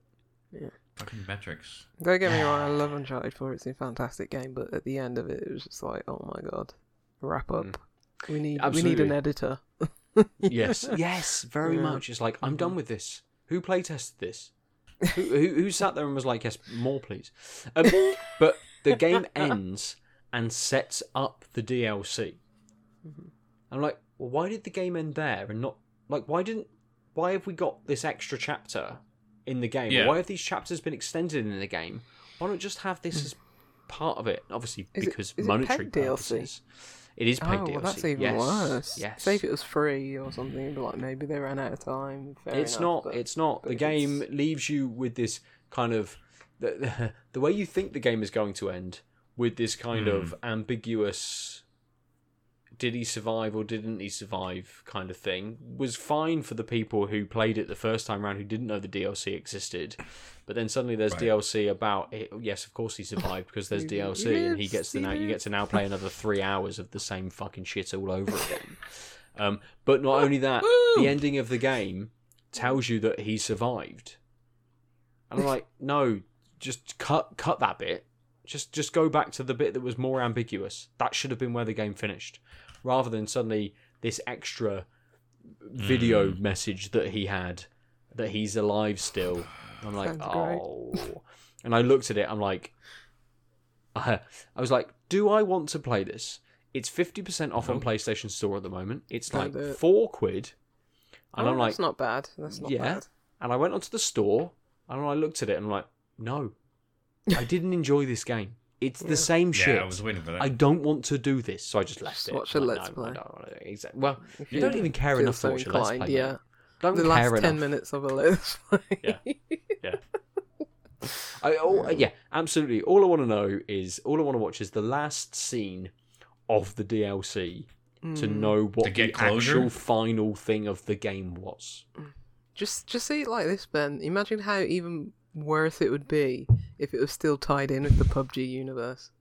Yeah. Fucking metrics. Don't get me wrong, I love Uncharted 4. It's a fantastic game, but at the end of it, it was just like, oh my god, wrap up. Mm. We need we need an editor. Yes, yes, very much. It's like I'm done Mhm. with this. Who playtested this? Who, who who sat there and was like, "Yes, more, please." Um, but the game ends and sets up the DLC. Mhm. I'm like, well, why did the game end there and not like why didn't why have we got this extra chapter in the game? Yeah. Why have these chapters been extended in the game? Why not just have this as part of it? Obviously. Is it- because is it monetary DLC? purposes. It is paid oh, DLC. well, that's even yes. worse. Yes. Say if it was free or something, but like maybe they ran out of time. Fair it's enough, not but- it's not but the game it's- leaves you with this kind of the, the way you think the game is going to end with this kind Hmm. of ambiguous did he survive or didn't he survive kind of thing was fine for the people who played it the first time around who didn't know the DLC existed but then suddenly there's Right. DLC about it yes of course he survived because there's He- he DLC and he gets to now you get to now play another 3 hours of the same fucking shit all over again um, but not only that the ending of the game tells you that he survived. And I'm like, no, just cut cut that bit. Just just go back to the bit that was more ambiguous. That should have been where the game finished, rather than suddenly this extra video Mm. message that he had that he's alive still. I'm like, Sounds oh. And I looked at it. I'm like, I was like, do I want to play this? It's fifty percent off on PlayStation Store at the moment. It's Don't like it. four quid, and Oh, I'm like, that's not bad. That's not Yeah. bad. and I went onto the store and I looked at it and I'm like, no, I didn't enjoy this game. It's Yeah. the same shit. Yeah, shit. I was waiting for that. I don't want to do this, so I just left Just it. watch a I'm like, Let's no, Play. exactly. Well, If you don't even care feel enough to watch a Let's Play. Yeah. mate. Don't The care last enough. ten minutes of a Let's Play. Yeah. I, oh, yeah, absolutely. All I want to know is, all I want to watch is the last scene of the DLC to Mm. know what To get the closure? actual final thing of the game was. Just just see it like this, Ben. Imagine how even worse it would be if it was still tied in with the PUBG universe.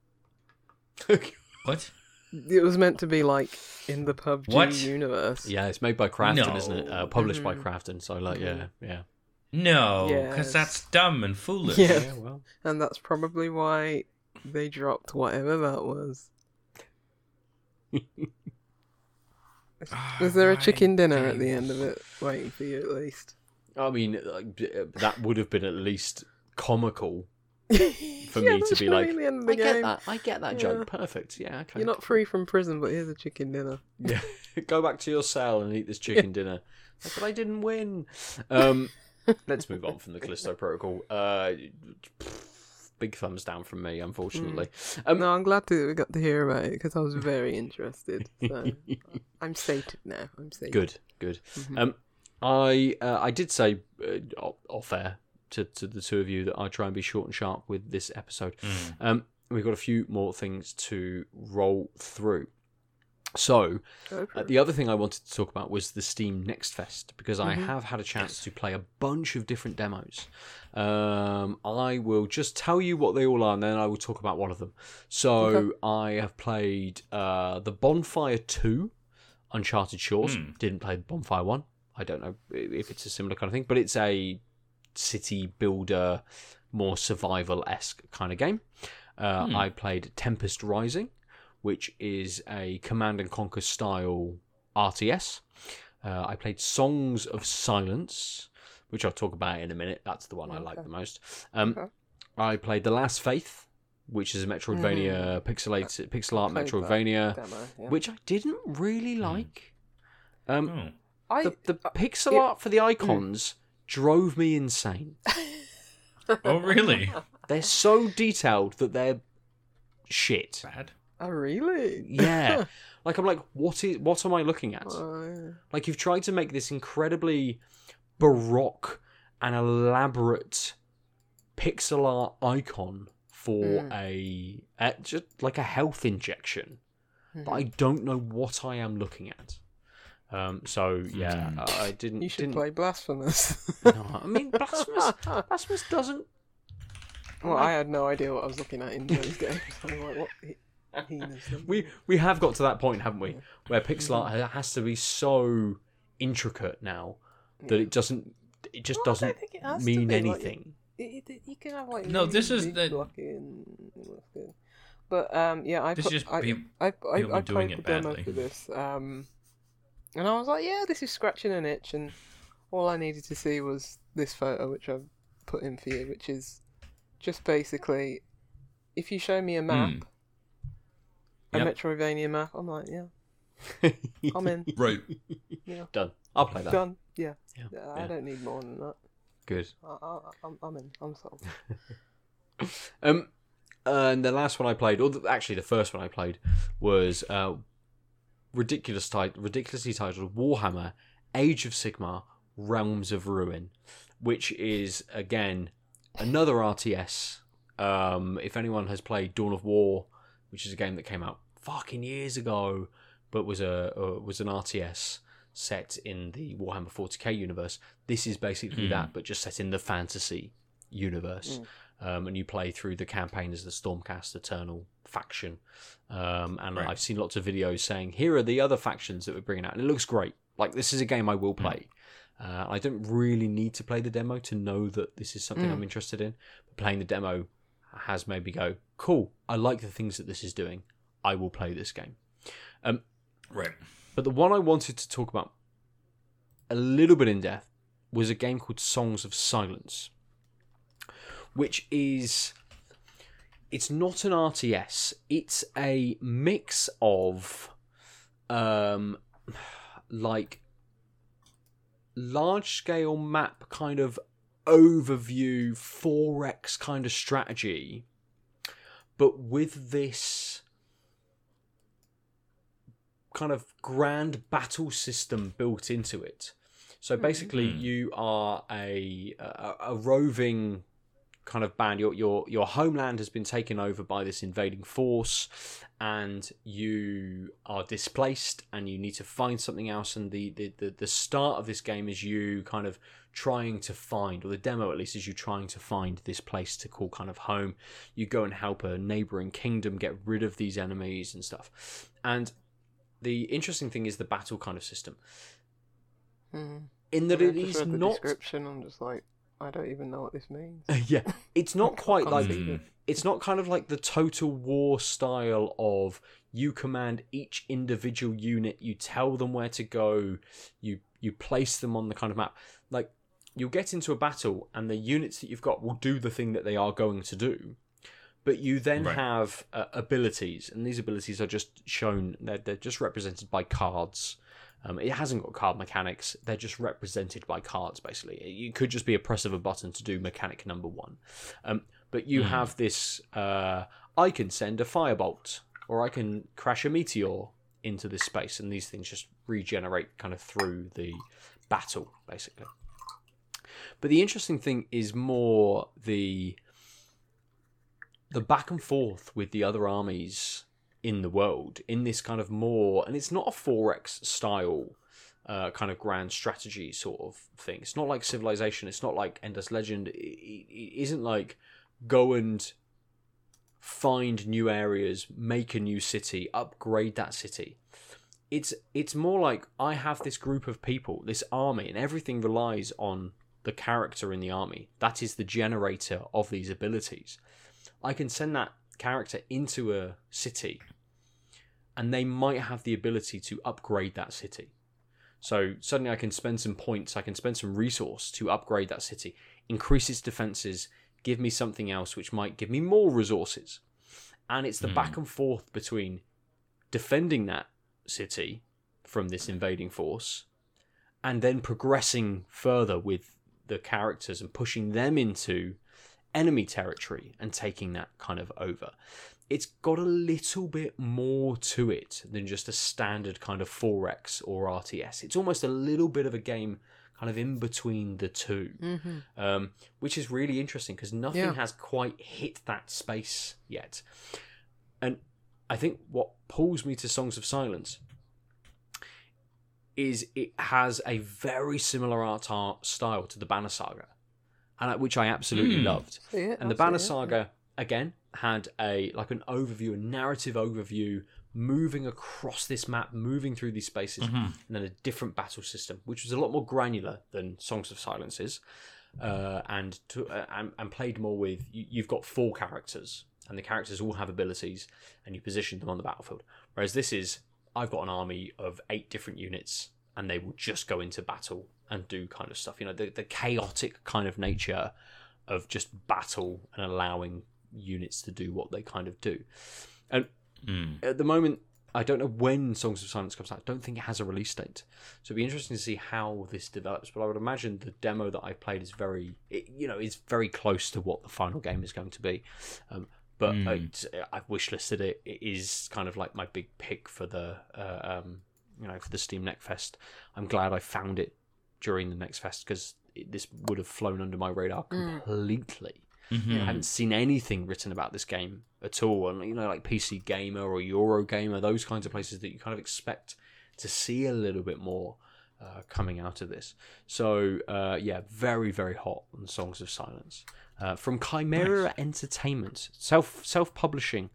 what? It was meant to be like in the PUBG What? universe. yeah, it's made by Krafton, No. isn't it? Uh, published by Mhm. Krafton. So, like, yeah, yeah. No, Yes. because that's dumb and foolish. Yeah. Yeah, well, And that's probably why they dropped whatever that was. Was there a chicken dinner at the end of it waiting for you at least? I mean, like, uh, that would have been at least comical. For me to be like, the end of the I get game. that. I get that Yeah. joke. Perfect. Yeah. Okay. You're not free from prison, but here's a chicken dinner. Yeah. Go back to your cell and eat this chicken dinner. Like, but I didn't win. Um, let's move on from the Callisto Protocol. Uh, big thumbs down from me, unfortunately. Um, no, I'm glad that we got to hear about it because I was very interested. So I'm sated now. I'm sated. Good, good. Mhm. Um, I uh, I did say uh, off- air to, to the two of you that I try and be short and sharp with this episode. Mm. Um, we've got a few more things to roll through. So uh, the other thing I wanted to talk about was the Steam Next Fest because I Mhm. have had a chance to play a bunch of different demos. Um, I will just tell you what they all are, and then I will talk about one of them. So Okay. I have played uh, the Bonfire Two, Uncharted Shores. Hmm. Didn't play Bonfire One. I don't know if it's a similar kind of thing, but it's a city builder, more survival esque kind of game. Uh, Hmm. I played Tempest Rising, which is a Command and Conquer style RTS. Uh, I played Songs of Silence, which I'll talk about in a minute. That's the one I like the most. Um, Okay. I played The Last Faith, which is a Metroidvania, pixelated, pixel art Hmm. Metroidvania, Demo, yeah. which I didn't really like. Um, Oh. I the, the uh, pixel it- art for the mm. icons drove me insane. oh, really? They're so detailed that they're shit. Bad. oh really? Yeah. like I'm like, what is what am I looking at? Oh, Like you've tried to make this incredibly baroque and elaborate pixel art icon for Mm. a, a just like a health injection, yeah. but hmm. I don't know what I am looking at. Um, so yeah, Hmm. I didn't. you should didn't, play Blasphemous. No, I mean, Blasphemous. Blasphemous doesn't. well, I had no idea what I was looking at in those games. I'm like, what? he- heinous thing. We we have got to that point, haven't we? Where pixel art has to be so intricate now that it doesn't. It just Well, doesn't it mean be, like, anything. It, it, you can have like No, this is the- blocky and that's good. But um, yeah, I This put, is I, peop- I, I, people I doing played it the demo badly. for this, um, and I was like, yeah, this is scratching an itch, and all I needed to see was this photo, which I've put in for you, which is just basically, if you show me a map, Hmm. a Yep. Metroidvania map, I'm like, yeah, I'm in, Right. yeah, Done. I'll play that. done, yeah. Yeah, I yeah. don't need more than that. Good. I, I, I'm, I'm in, I'm sold. Um, and the last one I played, or the, actually the first one I played, was uh, ridiculous tit- ridiculously titled Warhammer: Age of Sigmar Realms of Ruin, which is again another RTS. Um, if anyone has played Dawn of War, which is a game that came out fucking years ago, but was a uh, was an RTS set in the Warhammer 40k universe, this is basically Hmm. that, but just set in the fantasy universe. Um, and you play through the campaign as the Stormcast Eternal faction. Um, and Right. I've seen lots of videos saying, here are the other factions that we're bringing out. And it looks great. Like, this is a game I will play. Uh, I don't really need to play the demo to know that this is something Mm. I'm interested in. But playing the demo has made me go, cool, I like the things that this is doing. I will play this game. Right. But the one I wanted to talk about a little bit in depth was a game called Songs of Silence, which is it's not an RTS. It's a mix of um like large scale map kind of overview 4x kind of strategy but with this kind of grand battle system built into it. So basically, Mhm. you are a, a a roving kind of band. Your your your homeland has been taken over by this invading force, and you are displaced, and you need to find something else. And the the the, the start of this game is you kind of trying to find, or the demo at least, is you trying to find this place to call kind of home. You go and help a neighboring kingdom get rid of these enemies and stuff. And the interesting thing is the battle kind of system. Mm. In that I it is not description. I'm just like, I don't even know what this means. yeah, it's not quite like Mm. it's not kind of like the total war style of you command each individual unit, you tell them where to go, you you place them on the kind of map. Like you'll get into a battle and the units that you've got will do the thing that they are going to do. But you then Right. have uh, abilities, and these abilities are just shown. They're, they're just represented by cards. Um, it hasn't got card mechanics. They're just represented by cards, basically. It could just be a press of a button to do mechanic number one. Um, but you Hmm. have this uh, I can send a firebolt, or I can crash a meteor into this space, and these things just regenerate kind of through the battle, basically. But the interesting thing is more the the back and forth with the other armies in the world in this kind of more and it's not a 4x style uh, kind of grand strategy sort of thing. It's not like civilization it's not like endless legend. It, it isn't like go and find new areas make a new city upgrade that city. It's it's more like i have this group of people this army and everything relies on the character in the army. That is the generator of these abilities. I can send that character into a city and they might have the ability to upgrade that city so suddenly i can spend some points i can spend some resource to upgrade that city increase its defenses give me something else which might give me more resources and it's the Hmm. back and forth between defending that city from this invading force and then progressing further with the characters and pushing them into enemy territory and taking that kind of over. It's got a little bit more to it than just a standard kind of 4X or RTS. It's almost a little bit of a game kind of in between the two, Mm-hmm. um, which is really interesting because nothing Yeah. has quite hit that space yet. And I think what pulls me to Songs of Silence is it has a very similar art, art style to the Banner Saga, and which I absolutely Hmm. loved. It, And the Banner see it. Again had a like an overview, a narrative overview, moving across this map, moving through these spaces, Mhm. and then a different battle system, which was a lot more granular than Songs of Silence is, uh, and to uh, and, and played more with you, you've got four characters, and the characters all have abilities, and you position them on the battlefield. Whereas this is I've got an army of eight different units, and they will just go into battle and do kind of stuff. You know, the, the chaotic kind of nature of just battle and allowing units to do what they kind of do. And Mm. at the moment, I don't know when Songs of Silence comes out. I don't think it has a release date, so it'd be interesting to see how this develops. But I would imagine the demo that I played is very, it, you know, is very close to what the final game is going to be. Um, but Hmm. it's- I've wishlisted it. It is kind of like my big pick for the, uh, um, you know, for the Steam Next Fest. I'm glad I found it during the Next Fest because this would have flown under my radar Mm. Mhm. I haven't seen anything written about this game at all. And you know, like PC Gamer or Eurogamer, those kinds of places that you kind of expect to see a little bit more uh, coming out of this. So uh, yeah, very very hot on Songs of Silence uh, from Chimera Entertainment, self self publishing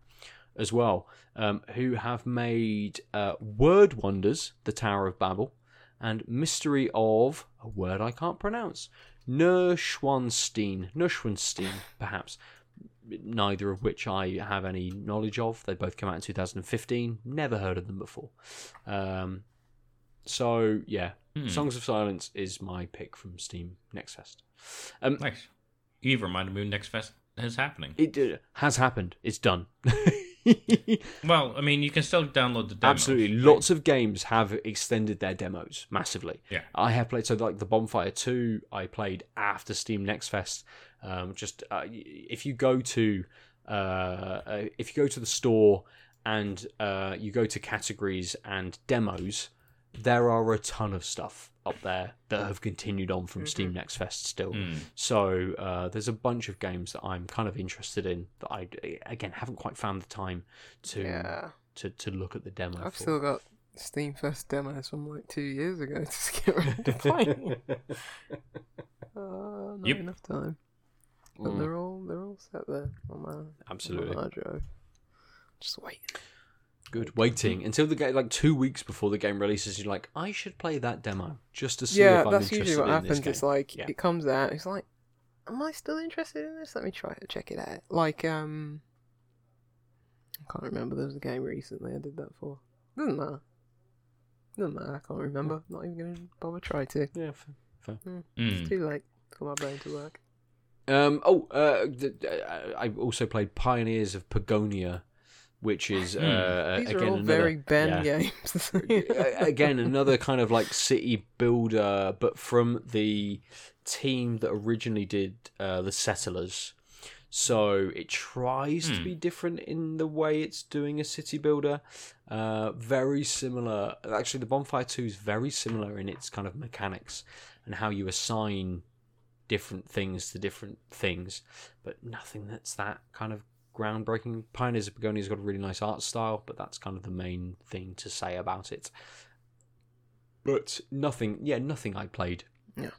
as well, um, who have made uh, Word Wonders, The Tower of Babel, and Mystery of a word I can't pronounce. Neuschwanstein, Neuschwanstein, perhaps. Neither of which I have any knowledge of. They both came out in 2015. Never heard of them before. Um, so yeah, Hmm. Songs of Silence is my pick from Steam Next Fest. Um, Nice. You've reminded me Next Fest is happening. it uh, has happened. It's done. Well, I mean, you can still download the demo. Absolutely, lots of games have extended their demos massively. Yeah. I have played so like the Bonfire Two. I played after Steam Next Fest. Um, just uh, if you go to uh, uh, if you go to the store and uh, you go to categories and demos, there are a ton of stuff up there that have continued on from Steam Next Fest still. Mm. So uh, there's a bunch of games that I'm kind of interested in that I again haven't quite found the time to Yeah, to, to look at the demo. I've for. still got Steam Fest demos from like two years ago to get ready to play. uh, not Yep. enough time. But Mm. they're all they're all set there on my, on Absolutely. my hard drive. Just wait. Good. Waiting until the game, like two weeks before the game releases, you're like, I should play that demo just to see Yeah, if I'm that's interested usually what in happens. this It's like Yeah. it comes out. It's like am I still interested in this? Let me try to check it out. Like, um, I can't remember. There was a game recently I did that for. Doesn't matter. Doesn't matter. I can't remember. Not even gonna bother try to. Yeah. f- Mm. It's too late for my brain to work. Um, oh, uh, th- uh, I also played Pioneers of Pagonia, which is uh, Hmm. These again are all another, very Ben yeah. games. Again another kind of like city builder, but from the team that originally did uh, the Settlers. So it tries to Hmm. be different in the way it's doing a city builder. Uh, very similar. Actually, the Bonfire Two is very similar in its kind of mechanics and how you assign different things to different things, but nothing that's that kind of groundbreaking. Pioneers of Pagonia's got a really nice art style, but that's kind of the main thing to say about it. But nothing, yeah, nothing I played. Yeah.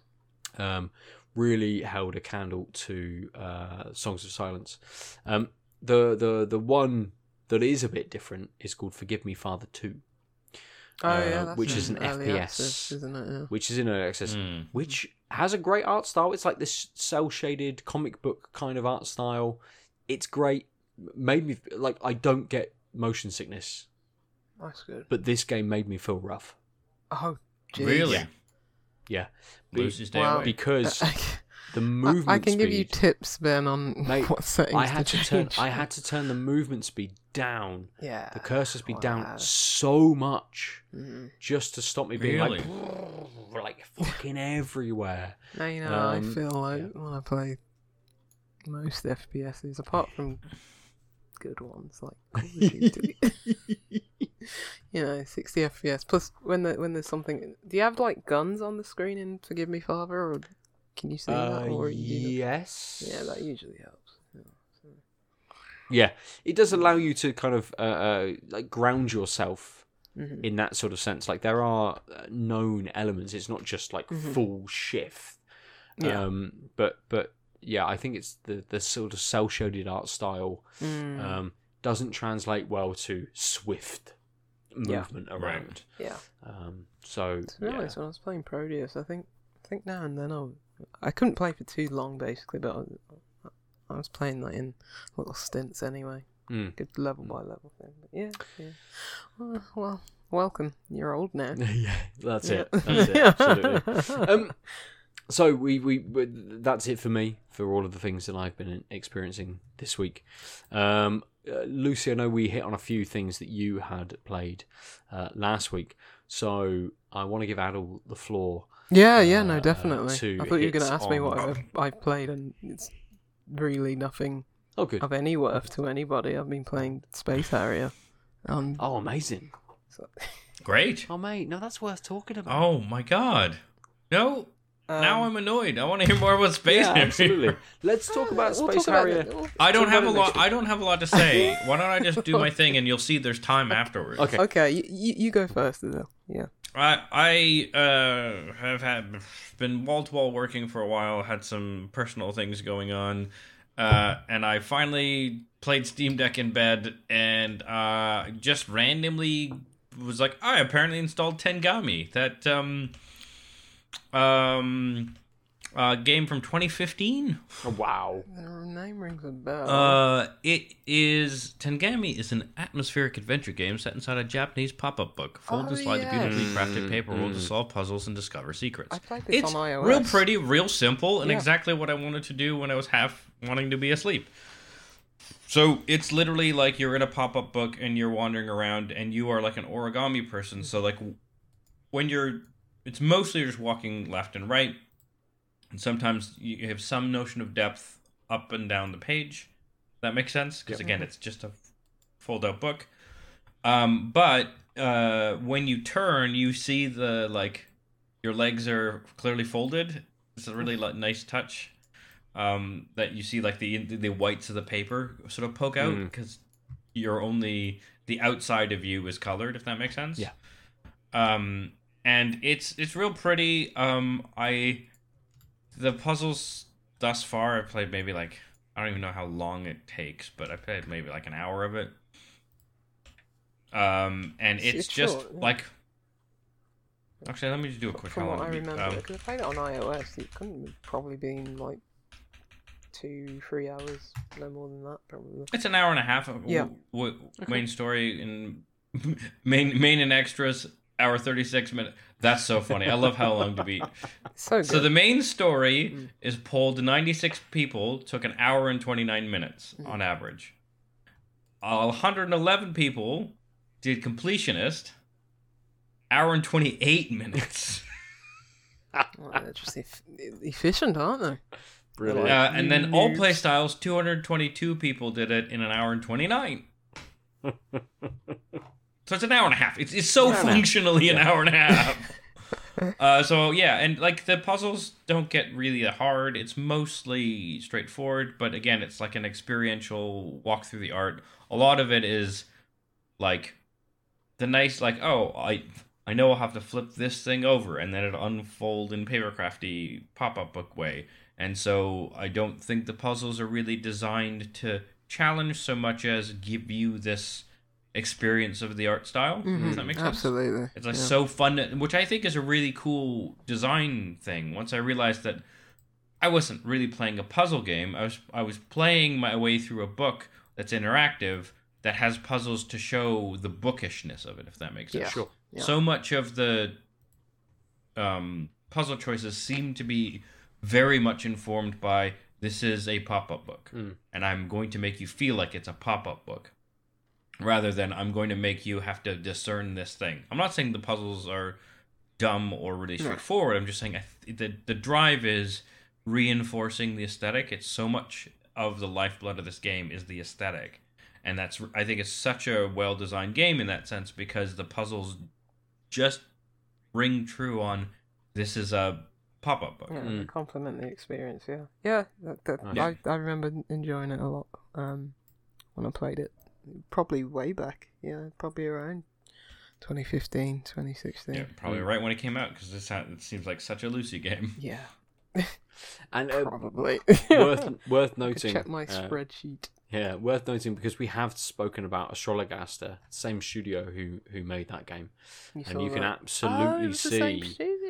Um, really held a candle to uh, Songs of Silence. Um, the the the one that is a bit different is called Forgive Me Father Two, oh Uh, yeah, that's which is an FPS. access, isn't it? Yeah. which is in early access Mm. which has a great art style. It's like this cell shaded comic book kind of art style. It's great. Made me like I don't get motion sickness, That's good. but this game made me feel rough. Oh, jeez. Really? Yeah. Yeah, Be- Lucy's Day Wow. away. because the movement I can give you tips, Ben, on Mate, what settings I had to turn. change. I had to turn the movement speed down, Yeah. the cursor speed Wow. down so much Mhm. just to stop me being like, like fucking everywhere. Now you know how I Um, feel like yeah. when I play most FPSs, apart from good ones like Call of Duty. you know, 60 FPS. Plus, when the, when there's something, do you have like guns on the screen in Forgive Me Father, or can you see Uh, that? Or do yes. yeah, that usually helps. Yeah. Yeah, it does allow you to kind of uh, uh, like ground yourself Mhm. in that sort of sense. Like there are uh, known elements. It's not just like Mhm. full shift. Yeah. Um, but but yeah, I think it's the the sort of cell shaded art style Mm, um, doesn't translate well to swift Yeah. movement around. yeah. Um, so To be yeah. honest, when I was playing Proteus, I think I think now and then I I couldn't play for too long basically, but I, I was playing that in little stints anyway. Mm. Good level by level thing. But yeah, yeah. Well, well, welcome. You're old now. yeah, that's Yeah. it. That's it. Absolutely. um, so we, we we that's it for me for all of the things that I've been experiencing this week. Um, uh, Lucy, I know we hit on a few things that you had played uh, last week, so I want to give Aadil the floor. yeah, yeah, no, uh, definitely. to I thought you were going to ask me what I've, I've played, and it's really nothing Oh, good. of any worth to anybody. I've been playing Space Harrier. Um, Oh, amazing. so, Great. Oh, mate, no, that's worth talking about. Oh my god. No, now um, I'm annoyed. I want to hear more about Space yeah, Harrier. absolutely. Let's talk about we'll Space talk about Harrier. it. We'll- I don't have a lot. I don't have a lot to say. Why don't I just do my thing and you'll see there's time afterwards. Okay. Okay, you, you, you go first, Aadil. Yeah. I I uh, have had been wall to wall working for a while. Had some personal things going on, uh, and I finally played Steam Deck in bed, and uh, just randomly was like, I apparently installed Tengami. That um um uh, game from 2015. Oh, wow. The name rings a bell. Uh, it is Tengami is an atmospheric adventure game set inside a Japanese pop-up book. Fold and Oh, slide yes. the beautifully crafted paper roll Mm. to solve puzzles and discover secrets. I played this It's on iOS. real pretty, real simple, and Yeah. exactly what I wanted to do when I was half wanting to be asleep. So it's literally like you're in a pop-up book and you're wandering around, and you are like an origami person. So like when you're, it's mostly just walking left and right, and sometimes you have some notion of depth up and down the page. That makes sense because Yep. again, it's just a fold-out book. Um, but uh, when you turn, you see the like your legs are clearly folded. It's a really like, nice touch. Um, that you see like the the whites of the paper sort of poke out Mm. because you're only the outside of you is colored. If that makes sense. Yeah. Um, and it's it's real pretty. Um, I the puzzles thus far I've played maybe like I don't even know how long it takes, but I played maybe like an hour of it. Um, and It's- it's, just short, like. Actually, let me just do a quick. From what I remember, um, because I played it on iOS, it couldn't have probably been like two, three hours, no more than that, probably. It's an hour and a half. Of Yeah. W- w- main story and main main and extras. Hour thirty six minutes. That's so funny. I love how long to beat. So good. So the main story Mm. is polled 96 people, took an hour and 29 minutes Mm. on average. Uh, 111 people did completionist, hour and 28 minutes. Well, they're just eff- efficient, aren't they? Really? Uh, and then all Noobs. play styles, 222 people did it in an hour and 29. So it's an hour and a half. It's, it's so Hour and a half. functionally an hour and a half. Uh, so yeah, and like the puzzles don't get really hard. It's mostly straightforward, but again, it's like an experiential walk through the art. A lot of it is like the nice, like oh, I I know I'll have to flip this thing over, and then it'll unfold in papercrafty pop up book way. And so I don't think the puzzles are really designed to challenge so much as give you this experience of the art style. Does that make sense? Mm-hmm. Absolutely. It's like yeah. so fun, which I think is a really cool design thing. Once I realized that I wasn't really playing a puzzle game, I was I was playing my way through a book that's interactive that has puzzles to show the bookishness of it, if that makes sense. Yeah. Sure. Yeah. So much of the um, puzzle choices seem to be very much informed by this is a pop up book, Mm. and I'm going to make you feel like it's a pop up book rather than I'm going to make you have to discern this thing. I'm not saying the puzzles are dumb or really No. straightforward. I'm just saying I th- the the drive is reinforcing the aesthetic. It's so much of the lifeblood of this game is the aesthetic, and that's I think it's such a well designed game in that sense because the puzzles just ring true on this is a pop up book. Yeah, Mm. complement the experience. Yeah, yeah. That, that, Nice. I I remember enjoying it a lot um, when I played it. Probably way back. Yeah, probably around 2015, 2016. Yeah, probably right when it came out because this ha- it seems like such a Lucy game. Yeah, And uh, probably. worth worth noting. check my uh, spreadsheet. Yeah, worth noting because we have spoken about Astrologaster, same studio who who made that game, You and you can that. oh, absolutely it was the see.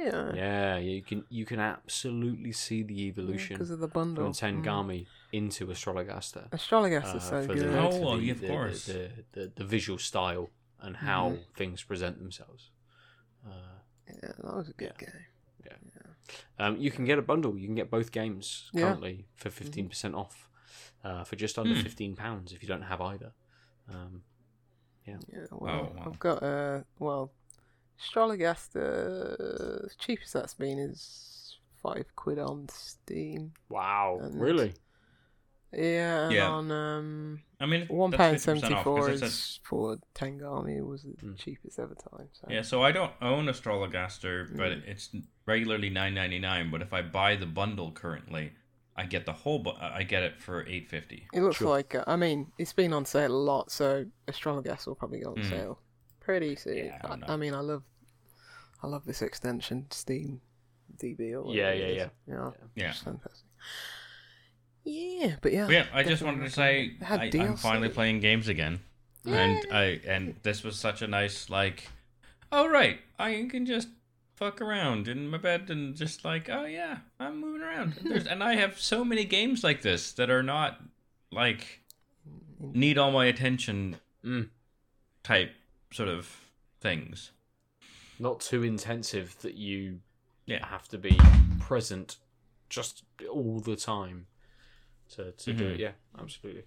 Same studio. Yeah, you can you can absolutely see the evolution because of the from bundle. Mm. Tengami into Astrologaster. Astrologaster uh, so good. the- Oh, for well, the- yeah, of the- course. The, the, the visual style and how Mhm. things present themselves. Uh, Yeah, that was a good Yeah. game. Um, you can get a bundle. You can get both games Yeah. currently for fifteen percent off, uh, for just under Hmm. fifteen pounds if you don't have either. Um, Yeah, yeah well, Oh, wow. I've got uh, well, Astrologaster. The cheapest that's been is five quid on Steam. wow, And- really? Yeah, and Yeah. on um, I mean, one that's pound 50% seventy off, four 'cause it's is for Tengami was the Mm. cheapest ever time. So. yeah, so I don't own a Astrologaster, but Mm. it's regularly nine ninety nine. But if I buy the bundle currently, I get the whole. Bu- I get it for eight fifty. It looks Sure. like uh, I mean it's been on sale a lot, so Astrologaster will probably go on Mm. sale pretty soon. Yeah, I I. I mean, I love, I love this extension, Steam DB or Yeah, whatever yeah, yeah. yeah, Yeah. fantastic. Yeah, but yeah, But yeah, I just wanted to say recommend it. It had I, I'm finally playing games again, and I and this was such a nice like, oh right, I can just fuck around in my bed and just like, oh yeah, I'm moving around. There's, and I have so many games like this that are not like need all my attention Mm. type sort of things. Not too intensive that you Yeah. have to be present just all the time to, to do Mhm. it. Yeah, absolutely.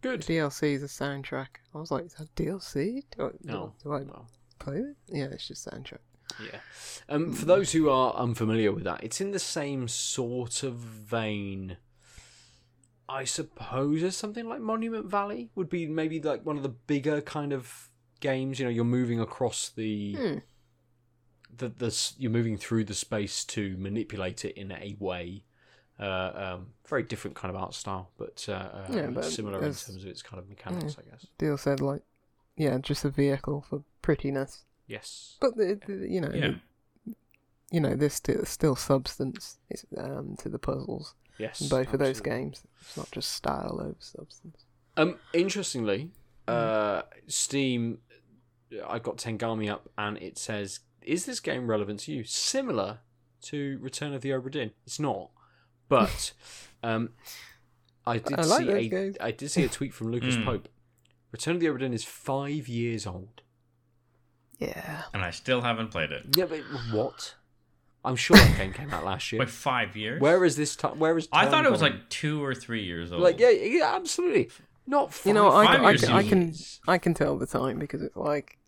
The Good. DLC is a soundtrack. I was like, is that DLC? Do I, No. do I Well, play it? Yeah, it's just soundtrack. yeah. Um, for those who are unfamiliar with that, it's in the same sort of vein. I suppose as something like Monument Valley would be maybe like one of the bigger kind of games. You know, you're moving across the Hmm. the, the you're moving through the space to manipulate it in a way. Uh, um, very different kind of art style, but, uh, uh, Yeah, but similar in terms of its kind of mechanics, I guess. Deal said like, yeah, just a vehicle for prettiness. Yes. But the, the you know, Yeah. the- you know, there's still still substance um, to the puzzles. Yes. in both of those games. It's not just style over substance. Um, interestingly, uh, Steam, I got Tengami up, and it says, "Is this game relevant to you?" Similar to Return of the Obra Dinn. It's not, but Um, I did I like see those a games. I did see a tweet from Lucas Mm. Pope. Return of the Obra Dinn is five years old. Yeah. and I still haven't played it. Yeah, but what? I'm sure that game came out last year. Like five years. Where is this time? Where is? I thought it was Turn like two or three years old. like yeah, yeah, absolutely. Not five, You know, I, five I, years can, I can. I can tell the time because it's like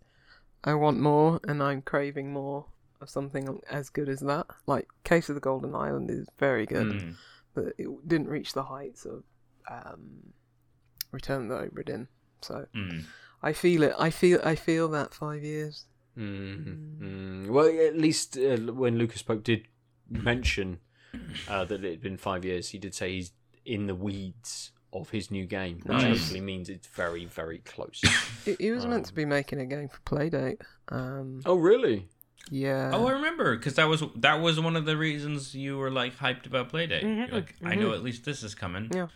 I want more and I'm craving more of something as good as that. Like Case of the Golden Idol is very good, Mm. but it didn't reach the heights of um, Return of the Obra Dinn. So Mm. I feel it. I feel I feel that five years. Mm, mm. Well, at least uh, when Lucas Pope did mention uh, that it had been five years, he did say he's in the weeds of his new game, which Nice. hopefully means it's very, very close. he, it was meant Um. to be making a game for Playdate. Um, oh, really? yeah. Oh, I remember because that was that was one of the reasons you were like hyped about Playdate. Mhm, You're like, I know at least this is coming. Yeah.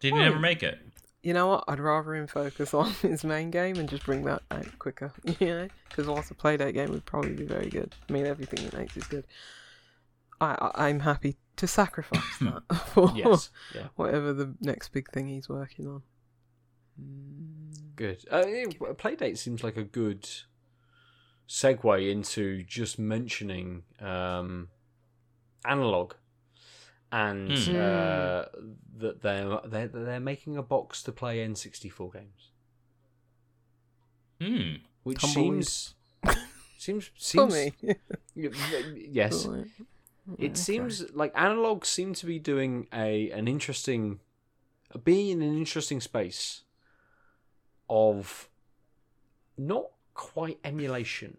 Did you Well, never make it? You know what? I'd rather him focus on his main game and just bring that out quicker. You know, because whilst a Playdate game would probably be very good. I mean, everything he makes is good. I, I I'm happy to sacrifice that for Yes. Yeah. whatever the next big thing he's working on. Good. Uh, Playdate seems like a good segue into just mentioning um, Analogue and Hmm. uh, that they're, they're they're making a box to play N64 games, Hmm. which Tumbleweed. seems seems seems me. yes. Right. It Okay. seems like Analogue seem to be doing a an interesting, being in an interesting space of not quite emulation.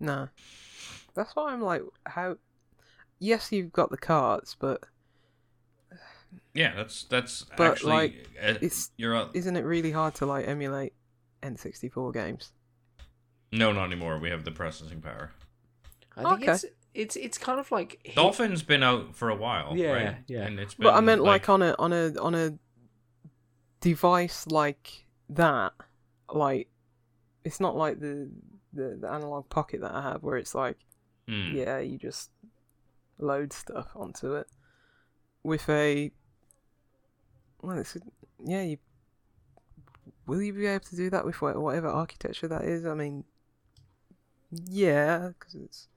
No. That's why I'm like, how. Yes, you've got the carts, but Yeah, that's that's But, actually like, uh, it's- you're a, isn't it really hard to like emulate N64 games? no, not anymore. We have the processing power. I think Okay. it's it's it's kind of like hit- Dolphin's been out for a while. Yeah, right? yeah. And it's been, But I meant like, on a on a on a device like that, like it's not like the the, the Analogue Pocket that I have where it's like Hmm. yeah you just load stuff onto it with a well it's yeah you will you be able to do that with whatever architecture that is I mean yeah because it's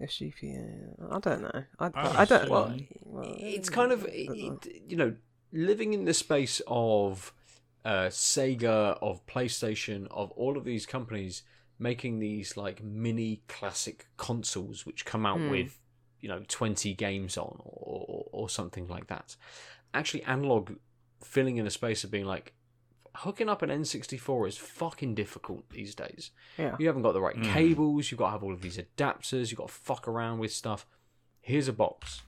SGP I don't know I, I, don't Well, well, it's kind of know. it, you know living in the space of uh, Sega, of PlayStation, of all of these companies making these like mini classic consoles which come out Hmm. with you know 20 games on or, or, or something like that. Actually, Analogue filling in a space of being like hooking up an N64 is fucking difficult these days. yeah You haven't got the right Mm. cables. You've got to have all of these adapters. You've got to fuck around with stuff. Here's a box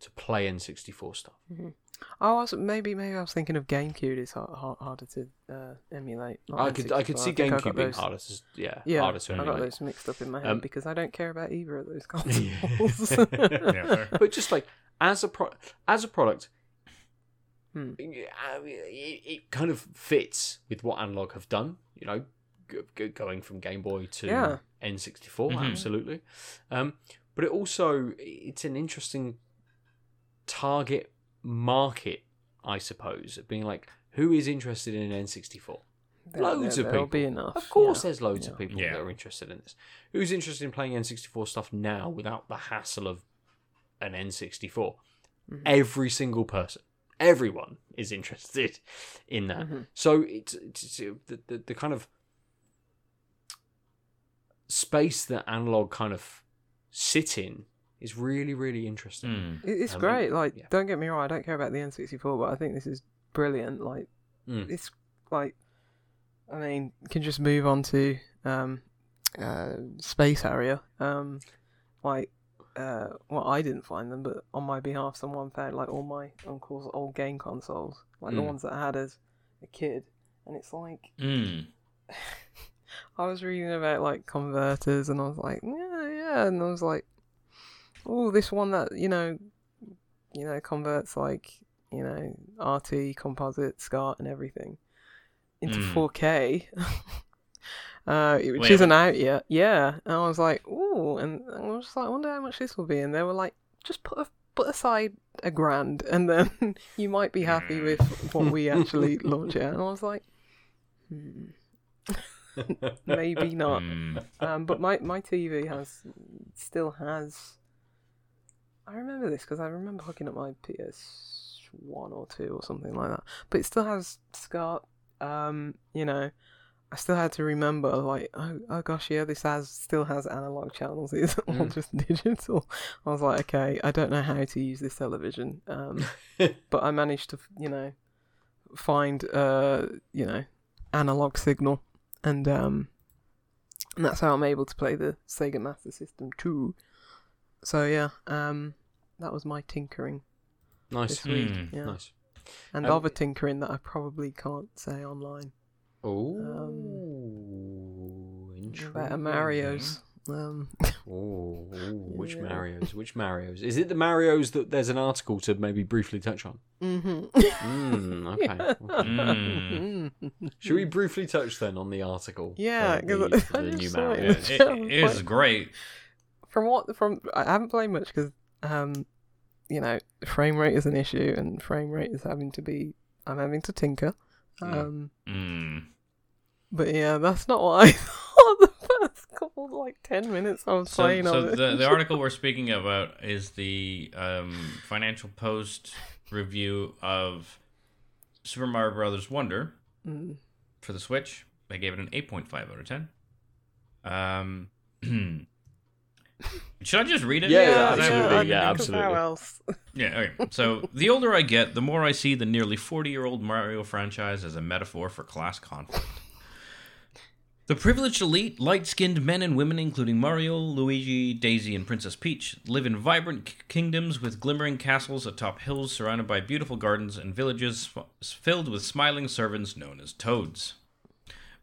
to play N64 stuff. Oh, I was maybe maybe I was thinking of GameCube. It's hard, hard, harder to uh, emulate. I could I could see I GameCube being those- harder to yeah, Yeah, harder to I got emulate. those mixed up in my head Um, because I don't care about either of those consoles. yeah. But just like as a pro- as a product, Hmm. uh, it, it kind of fits with what Analogue have done. You know, g- g- going from Game Boy to Yeah. N64, Mhm. absolutely. Um, but it also it's an interesting target market, I suppose, of being like, who is interested in an N64? There- Loads there- of there'll people. be enough. Of course, yeah. there's loads of people Yeah. that are interested in this. Who's interested in playing N64 stuff now without the hassle of an N64? Mhm. Every single person, everyone is interested in that. Mhm. So it's, it's, it's the, the the kind of space that Analogue kind of sit in is really really interesting. Hmm. It- It's I mean, great. Like, yeah. don't get me wrong. I don't care about the N64, but I think this is brilliant. Like, Mm. it's like, I mean, you can just move on to um, uh, Space Harrier. Um, like, uh, well, I didn't find them, but on my behalf, someone found like all my uncle's old game consoles, like the Mm. ones that I had as a kid, and it's like. Hmm. I was reading about like converters, and I was like, yeah, yeah, and I was like, oh, this one that you know, you know, converts like you know RT, composite, SCART, and everything into Mm. 4K, uh, which Wait, isn't out yet. Yeah, and I was like, oh, and I was just like, I wonder how much this will be, and they were like, just put a put aside a grand, and then you might be happy with what we actually launch it. And I was like, hmm. maybe not. Hmm. Um, but my my TV has still has. I remember this because I remember hooking up my PS one or two or something like that. But it still has SCART. Um, you know, I still had to remember like, oh, oh gosh, yeah, this has still has analog channels. It's all Mm. just digital. I was like, okay, I don't know how to use this television. Um, but I managed to, you know, find uh, you know, analog signal, and um, and that's how I'm able to play the Sega Master System 2. So yeah, um, that was my tinkering nice. this week. Mm. Yeah, Nice. and Um, other tinkering that I probably can't say online Oh, about uh, Mario's. Um, Oh, which Yeah. Mario's? Which Mario's? Is it the Mario's that there's an article to maybe briefly touch on? mhm. Mm, okay. okay. Mm. Should we briefly touch then on the article? Yeah, for 'cause the, the new saw. Mario. It, it is great. From what from I haven't played much because um you know frame rate is an issue and frame rate is having to be I'm having to tinker Mm. um Mm. but yeah that's not what I thought the first couple like ten minutes I was So, playing so of it the, the article we're speaking about is the um, Financial Post review of Super Mario Brothers Wonder Mm. for the Switch. They gave it an 8.5 out of 10. Um, should I just read it? Yeah, Is yeah, that- absolutely, I yeah, absolutely. How else? Yeah, okay. So, the older I get, the more I see the nearly 40 year old Mario franchise as a metaphor for class conflict. The privileged elite, light skinned men and women, including Mario, Luigi, Daisy, and Princess Peach, live in vibrant k- kingdoms with glimmering castles atop hills surrounded by beautiful gardens and villages f- filled with smiling servants known as Toads.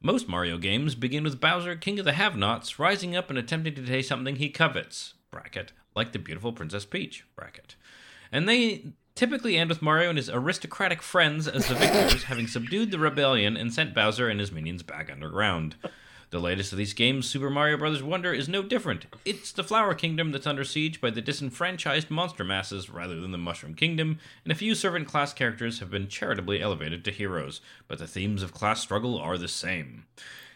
Most Mario games begin with Bowser, king of the have nots, rising up and attempting to take something he covets, bracket, like the beautiful Princess Peach, bracket. And they typically end with Mario and his aristocratic friends as the victors, having subdued the rebellion and sent Bowser and his minions back underground. The latest of these games, Super Mario Bros. Wonder, is no different. It's the Flower Kingdom that's under siege by the disenfranchised monster masses rather than the Mushroom Kingdom, and a few servant class characters have been charitably elevated to heroes, but the themes of class struggle are the same.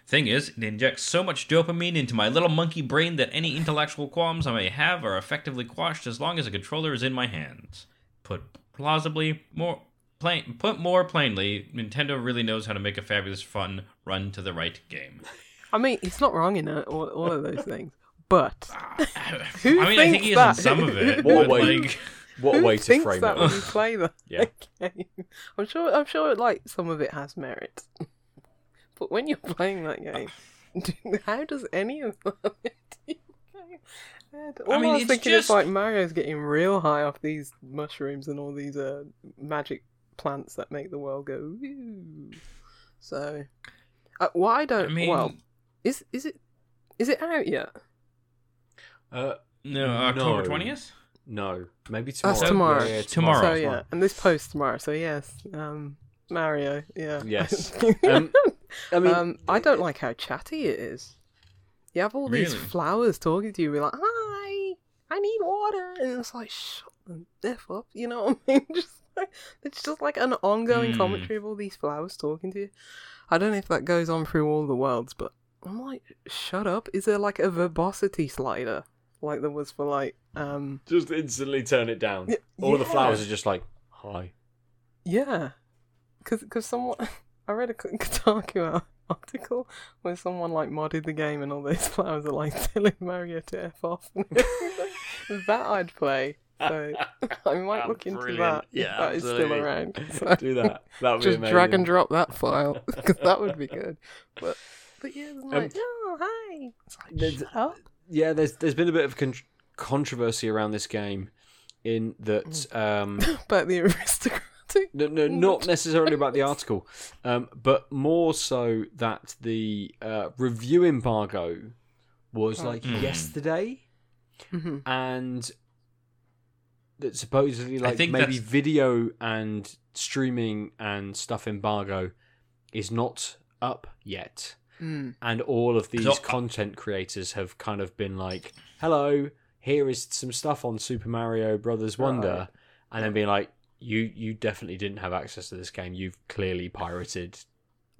Thing is, it injects so much dopamine into my little monkey brain that any intellectual qualms I may have are effectively quashed as long as a controller is in my hands. Put plausibly, more plain, put more plainly, Nintendo really knows how to make a fabulous, fun run to the right game. I mean, he's not wrong in it, all, all of those things, but I Who mean, I think thinks he is that? in some of it, What way- like, What a way to frame that it. when you play the Yeah. game? I'm sure. I'm sure. Like some of it has merit, but when you're playing that game, how does any of that? make you go head? All I, mean, was it's thinking just- is like Mario's getting real high off these mushrooms and all these uh, magic plants that make the world go. Woo. So, uh, what I I don't. mean, well, is is it is it out yet? Uh, no, October twentieth. no, maybe tomorrow. That's tomorrow. Yeah, yeah, Tomorrow. So yeah, and this post tomorrow. So yes, um, Mario. Yeah. Yes. Um, I mean, um, I don't like how chatty it is. You have all these Really? flowers talking to you, be like, "Hi, I need water," and it's like, "Shut the f up," you know what I mean? Just like, it's just like an ongoing Hmm. commentary of all these flowers talking to you. I don't know if that goes on through all the worlds, but I'm like, shut up. Is there like a verbosity slider like there was for like, um, just instantly turn it down. y- All the flowers are just like, hi. Yeah, because cause someone I read a Kotaku article where someone like modded the game and all those flowers are like telling Mario to f off. that I'd play. So I might look into Brilliant. that. Yeah, that is still absolutely. around. So Do that. That would be just drag and drop that file because that would be good. But but yeah, it's like Um, oh hi. Like, there's- shut up. Yeah, there's there's been a bit of con- controversy around this game, in that um, But the aristocratic. no, no, not necessarily about the article, um, but more so that the uh, review embargo was Oh. like Mm. yesterday, Mhm. and that supposedly like maybe that's- video and streaming and stuff embargo is not up yet Mm. and all of these So- content creators have kind of been like hello here is some stuff on Super Mario Brothers Wonder, Right. and then being like, you you definitely didn't have access to this game. You've clearly pirated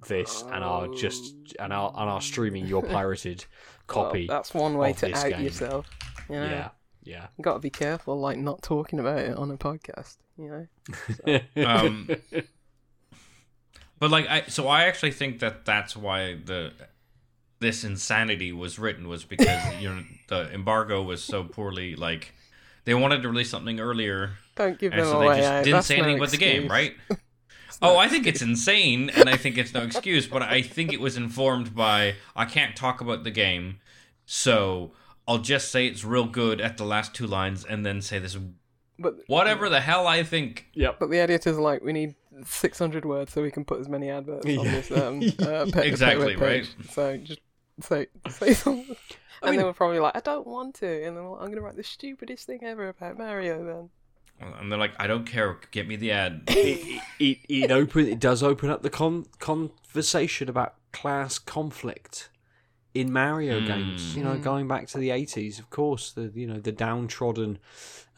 this and are just and are and are streaming your pirated copy. Well, that's one way to this out game. yourself. You know? yeah, yeah. You gotta be careful, like not talking about it on a podcast. You know. Um, But like I so I actually think that that's why the this insanity was written was because you know the embargo was so poorly like they wanted to release something earlier Don't give and them so away. they just out. didn't say no anything about the game, right? Oh, I think it's insane, and I think it's no excuse. But I think it was informed by I can't talk about the game, so I'll just say it's real good at the last two lines, and then say this But whatever the hell I think. yep. but the editor's like, we need 600 words so we can put as many adverts on Yeah. this um, uh, pet Exactly, webpage. right. So just say say something. I and mean- they were probably like, I don't want to. And then well, I'm going to write the stupidest thing ever about Mario then. And they're like, I don't care, get me the ad. it, it, it open it does open up the con- conversation about class conflict in Mario Hmm. games. You know, going back to the eighties, of course, the you know the downtrodden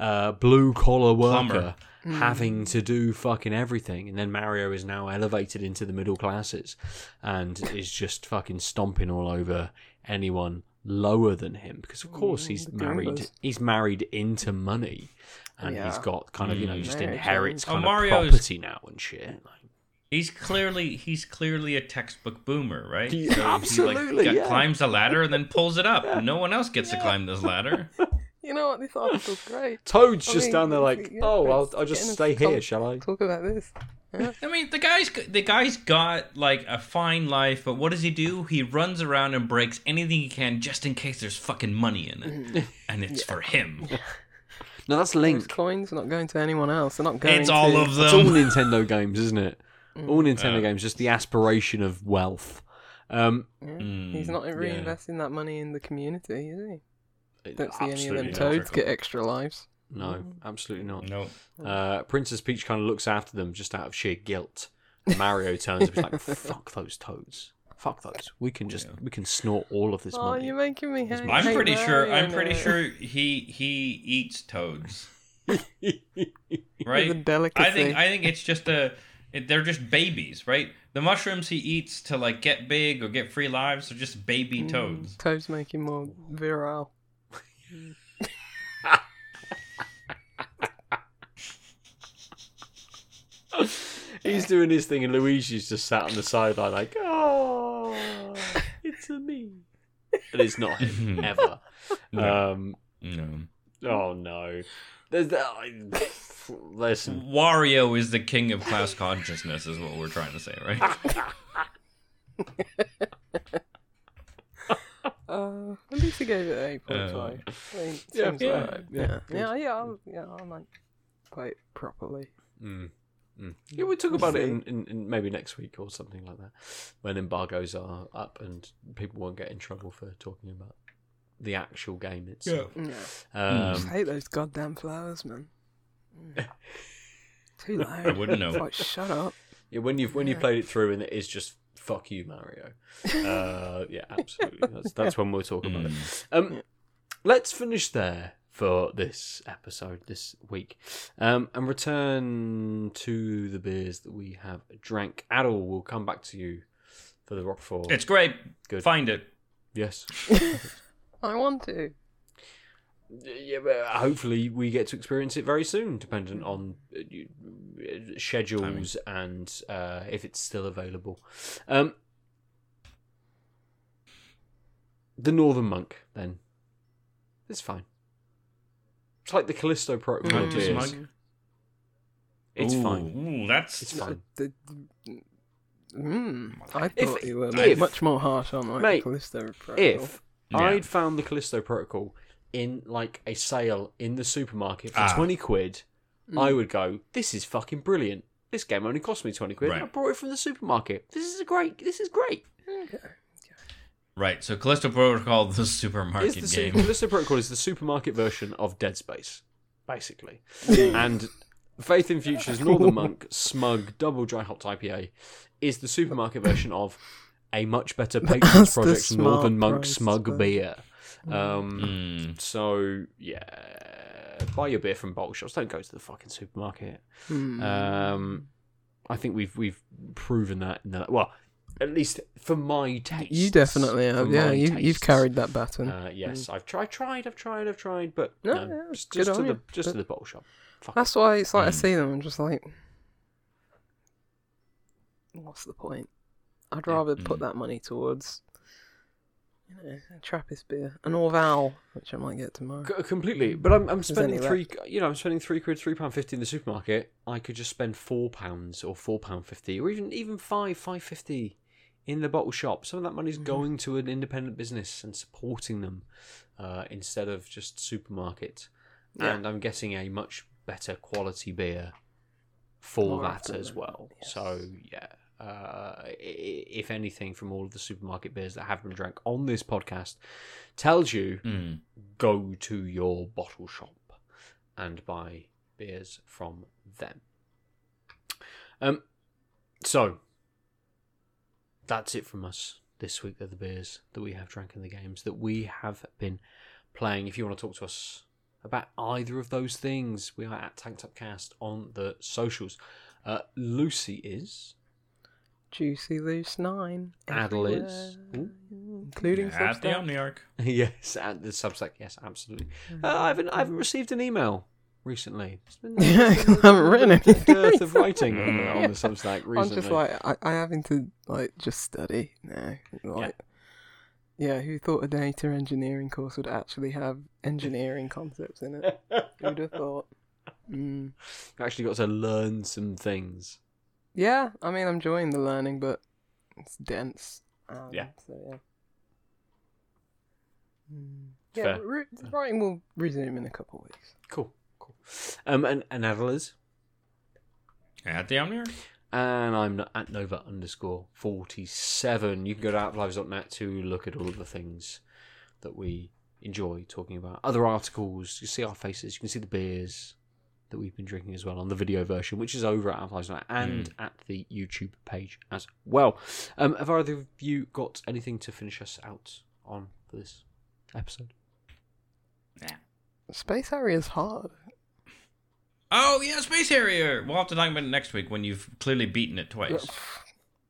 uh, blue collar worker Plumber. having to do fucking everything, and then Mario is now elevated into the middle classes and is just fucking stomping all over anyone lower than him because of course he's the married he's married into money and he's got kind of you know Mm. just inherits yeah. kind Oh, of Mario's- property now and shit like, He's clearly he's clearly a textbook boomer, right? He- he absolutely, like, yeah. climbs a ladder and then pulls it up. No one else gets to climb this ladder. You know what? This article's great. Toad's I just mean, down there like yeah, oh I'll, I'll just stay here talk- shall I Talk about this. Yeah. I mean, the guy's the guy's got like a fine life, but what does he do? He runs around and breaks anything he can just in case there's fucking money in it, and it's for him. no that's Those coins are not going to anyone else. They're not going It's all to... of them. it's all. Nintendo games isn't it all Nintendo Uh. games just the aspiration of wealth um Yeah. Mm, He's not yeah. reinvesting that money in the community, is he? Don't see any of them toads get extra lives. no absolutely not No, Uh, Princess Peach kind of looks after them just out of sheer guilt. Mario turns and is like, "Fuck those toads! Fuck those! We can just we can snort all of this Oh, money." you're making me hate. I'm hate pretty sure. I'm pretty now. sure he he eats toads, right? delicacy. I think I think it's just a. It, they're just babies, right? The mushrooms he eats to like get big or get free lives are just baby Mm, toads. Toads make him more virile. He's doing his thing, and Luigi's just sat on the sideline, like, "Oh, it's a me," and it's not him ever. No. Um, No. oh no, there's that. Listen, Wario is the king of class consciousness, is what we're trying to say, right? Uh, at least he gave it eight point Uh. I mean, yeah, seems yeah, alright. yeah, yeah, good. yeah, yeah, I'll, yeah. I might play it properly. Mm. Mm. Yeah, we'll talk about it in, in, in maybe next week or something like that, when embargoes are up and people won't get in trouble for talking about the actual game itself. Yeah. Um, Just hate those goddamn flowers, man. Mm. Too loud. I wouldn't It's know. like, shut up. yeah, when you've when you've played it through and it is just fuck you, Mario. Uh, yeah, absolutely. That's that's when we'll talk about it. Mm. Um, Yeah. let's finish there for this episode this week, um, and return to the beers that we have drank. Aadil will come back to you for the Rock Rochefort. It's great. Good. Find it. yes. I want to. Yeah, but hopefully we get to experience it very soon, dependent on uh, you- uh, schedules and uh, if it's still available. Um, the Northern Monk, then, it's fine. It's like the Callisto Protocol Mm. It's Ooh, fine. Ooh, that's It's fine. The, mm, I If- thought you were if- much more harsh on like mate, Callisto Protocol. If Yeah. I'd found the Callisto Protocol in like a sale in the supermarket for Ah. twenty quid, Mm. I would go, "This is fucking brilliant. This game only cost me twenty quid. Right. I brought it from the supermarket. This is a great. This is great." Right. So Callisto Protocol, the supermarket the game. su- Callisto Protocol is the supermarket version of Dead Space, basically. and Faith in Future's Northern Monk Smug Double Dry Hopped IPA is the supermarket version of a much better Patrons Project smart Northern Monk Smug beer. Um, Mm. So yeah, buy your beer from bottle shops. Don't go to the fucking supermarket. Hmm. Um, I think we've we've proven that. In the, well, at least for my taste. you definitely have. Yeah, you, you've carried that baton. Uh, yes, I've tried, tried, I've tried, I've tried, but No, no, yeah, just, just to on the just but- to the bottle shop. Fuck That's why it's like I Mm. see them. I'm just like, what's the point? I'd Yeah. rather put Mm. that money towards, you know, Trappist beer, an Orval, which I might get tomorrow. C- completely. But I'm I'm spending three. You know, I'm spending three quid, three pound fifty in the supermarket. I could just spend four pounds or four pound fifty, or even even five five fifty in the bottle shop. Some of that money's Mhm. going to an independent business and supporting them uh, instead of just supermarket. Yeah. And I'm getting a much better quality beer for More that as well. yes. So yeah. Uh, if anything from all of the supermarket beers that have been drank on this podcast tells you Mm. go to your bottle shop and buy beers from them. Um, so that's it from us this week. They're the beers that we have drank in the games that we have been playing. If you want to talk to us about either of those things, we are at Tanked Upcast on the socials. Uh, Lucy is. Juicy Loose 9. Aadil is. everywhere, Including At the Substack. Omniarch. yes, and the Substack. Yes, absolutely. Uh, I haven't. I haven't received an email recently. It's been, Yeah, it's been 'cause I haven't written a bit of anything dearth of writing on, the- on the Substack recently. I'm just like, I, I having to, like, just study now. Like, yeah. who thought a data engineering course would actually have engineering concepts in it? Who'd have thought? Mm. You actually got to learn some things. Yeah, I mean, I'm enjoying the learning, but it's dense. Um, Yeah. So yeah. Mm. Yeah, Fair. re- writing will resume in a couple of weeks. Cool, cool. Um, and and Aadil At the Omniarch. and I'm no- at Nova underscore forty seven. You can go to outlives.net to look at all of the things that we enjoy talking about. Other articles, you see our faces, you can see the beers that we've been drinking as well on the video version, which is over at outlives.net and at the YouTube page as well. Um, have either of you got anything to finish us out on for this episode? Yeah. Space Harrier is hard. Oh yeah, Space Harrier. We'll have to talk about it next week when you've clearly beaten it twice.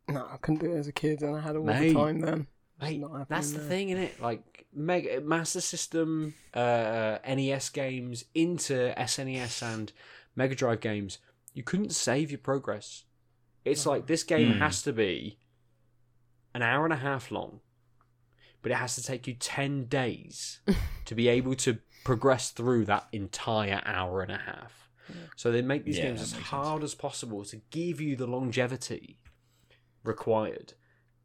No, I couldn't do it as a kid, and I had all Mate. the time then. It's Mate, that's the now. thing, isn't it? Like Mega Master System, uh, NES games into SNES and Mega Drive games, you couldn't save your progress. It's like this game Hmm. has to be an hour and a half long, but it has to take you ten days to be able to progress through that entire hour and a half. So they make these Yeah, games as makes sense. hard as possible to give you the longevity required.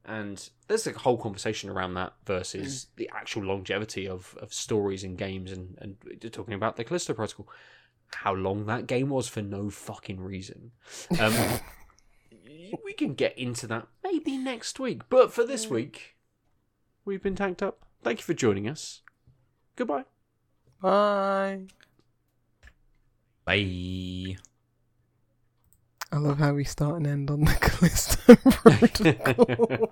And there's a whole conversation around that versus the actual longevity of, of stories and games and, and talking about the Callisto Protocol. How long that game was for no fucking reason. Um, we can get into that maybe next week. But for this week, we've been tanked up. Thank you for joining us. Goodbye. Bye. Bye. I love how we start and end on the Callisto Protocol.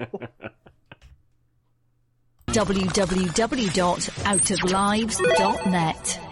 www.outoflives.net.